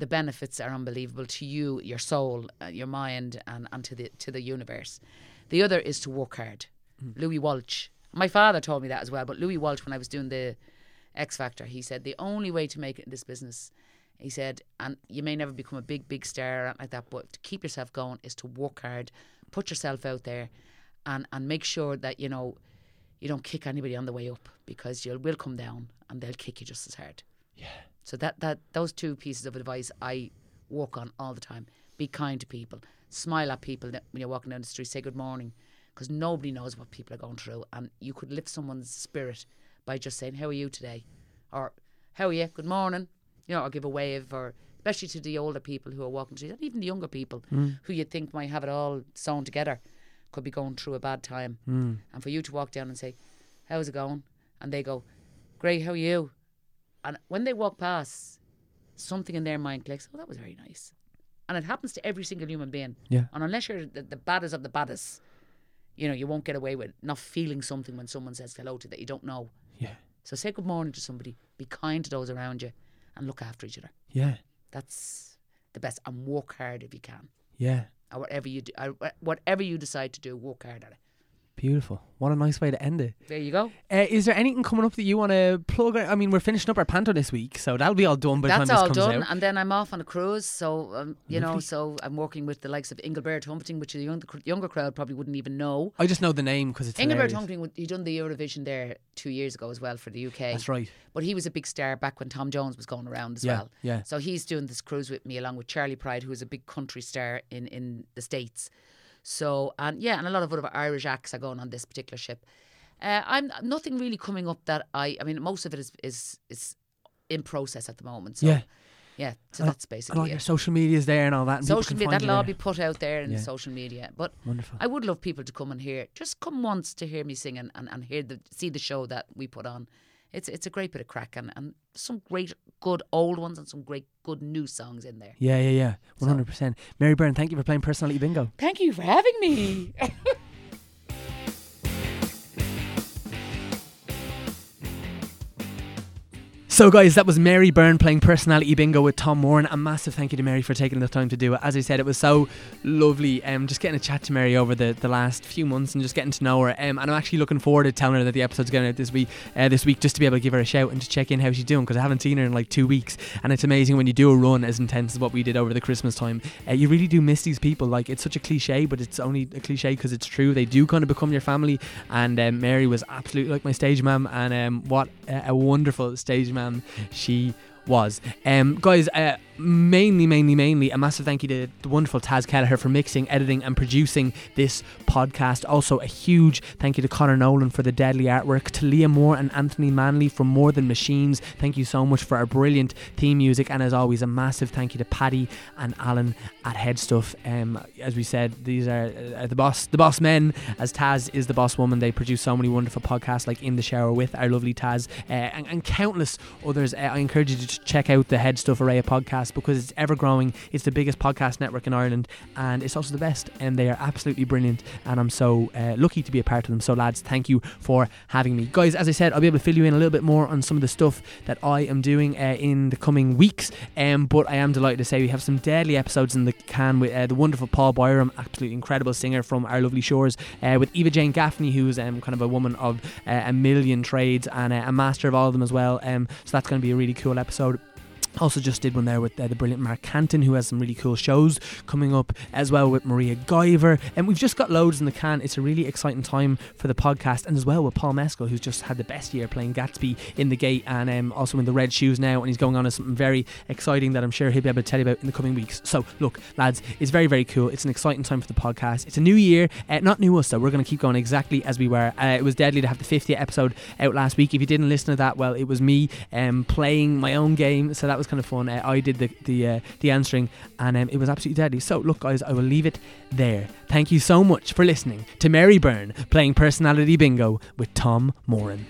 the benefits are unbelievable to you, your soul, uh, your mind, and, and to the to the universe. The other is to work hard. Louis Walsh My father told me that as well. But Louis Walsh, when I was doing the X Factor, he said the only way to make it in this business, he said, and you may never become a big, big star or like that, but to keep yourself going is to work hard, put yourself out there, and and make sure that you know you don't kick anybody on the way up because you will come down and they'll kick you just as hard. Yeah. So that that those two pieces of advice I work on all the time. Be kind to people. Smile at people when you're walking down the street. Say good morning, because nobody knows what people are going through, and you could lift someone's spirit by just saying, "How are you today?" or "How are you? Good morning." You know, or give a wave, or especially to the older people who are walking street, and even the younger people who you think might have it all sewn together, could be going through a bad time, Mm. and for you to walk down and say, "How's it going?" and they go, "Great, how are you?" And when they walk past, something in their mind clicks. Oh, that was very nice, and it happens to every single human being. Yeah. And unless you're the, the baddest of the baddest, you know, you won't get away with not feeling something when someone says hello to you that you don't know. Yeah. So say good morning to somebody. Be kind to those around you, and look after each other. Yeah. That's the best. And work hard if you can. Yeah. Or whatever you do, whatever you decide to do, work hard at it. Beautiful. What a nice way to end it. There you go. Uh, is there anything coming up that you want to plug? I mean, we're finishing up our panto this week, so that'll be all done by the time all this comes done, out. and then I'm off on a cruise. So um, you know, so I'm working with the likes of Engelbert Humperdinck, which the younger, younger crowd probably wouldn't even know. I just know the name because it's Engelbert would- he done the Eurovision there two years ago as well for the UK. That's right. But he was a big star back when Tom Jones was going around as Yeah, well. yeah. So he's doing this cruise with me along with Charley Pride, who is a big country star in, in the States. So, and yeah, and a lot of other Irish acts are going on this particular ship. Uh, I'm nothing really coming up that I, I mean, most of it is, is, is in process at the moment. So, Yeah. Yeah. So And- that's And all basically your it. social media's there and all that. And Social media, that'll all be put out there in Yeah. social media. But Wonderful. I would love people to come and hear, just come once to hear me sing and, and, and hear the see the show that we put on. It's it's a great bit of crack and, and some great good old ones and some great good new songs in there. Yeah, yeah, yeah. One hundred percent. Mary Byrne, thank you for playing personality bingo. Thank you for having me. So, guys, that was Mary Byrne playing personality bingo with Tom Moran. A massive thank you to Mary for taking the time to do it. As I said, it was so lovely. Um, just getting a chat to Mary over the, the last few months and just getting to know her. Um, and I'm actually looking forward to telling her that the episode's going out this week. Uh, this week, just to be able to give her a shout and to check in how she's doing because I haven't seen her in like two weeks. And it's amazing when you do a run as intense as what we did over the Christmas time. Uh, you really do miss these people. Like it's such a cliche, but it's only a cliche because it's true. They do kind of become your family. And um, Mary was absolutely like my stage ma'am, and um, what a, wonderful stage ma'am she was. Um, guys, uh, mainly, mainly, mainly, a massive thank you to the wonderful Taz Kelleher for mixing, editing, and producing this podcast. Also, a huge thank you to Connor Nolan for the deadly artwork, to Leah Moore and Anthony Manley from More Than Machines. Thank you so much for our brilliant theme music, and as always, a massive thank you to Paddy and Alan at HeadStuff. Um, as we said, these are uh, the boss, the boss men. As Taz is the boss woman, they produce so many wonderful podcasts like In the Shower with our lovely Taz uh, and, and countless others. Uh, I encourage you to check out the HeadStuff array of podcasts because it's ever growing. It's the biggest podcast network in Ireland, and it's also the best. And they are absolutely brilliant. And I'm so uh, lucky to be a part of them. So, lads, thank you for having me, guys. As I said, I'll be able to fill you in a little bit more on some of the stuff that I am doing uh, in the coming weeks. Um, but I am delighted to say we have some deadly episodes in the can with uh, the wonderful Paul Byrom, absolutely incredible singer from our lovely shores, uh, with Eva Jane Gaffney, who's um, kind of a woman of uh, a million trades and a master of all of them as well. Um, so that's going to be a really cool episode. Also, just did one there with uh, the brilliant Mark Cantan, who has some really cool shows coming up as well with Maria Guyver. And we've just got loads in the can. It's a really exciting time for the podcast, and as well with Paul Mescal, who's just had the best year playing Gatsby in the gate and um, also in the red shoes now. And he's going on to something very exciting that I'm sure he'll be able to tell you about in the coming weeks. So, look, lads, it's very, very cool. It's an exciting time for the podcast. It's a new year, uh, not new us though. We're going to keep going exactly as we were. Uh, it was deadly to have the 50th episode out last week. If you didn't listen to that, well, it was me um, playing my own game, so that was kind of fun. Uh, I did the the uh, the answering, and um, it was absolutely deadly. So, look, guys, I will leave it there. Thank you so much for listening to Mary Byrne playing personality bingo with Tom Moran.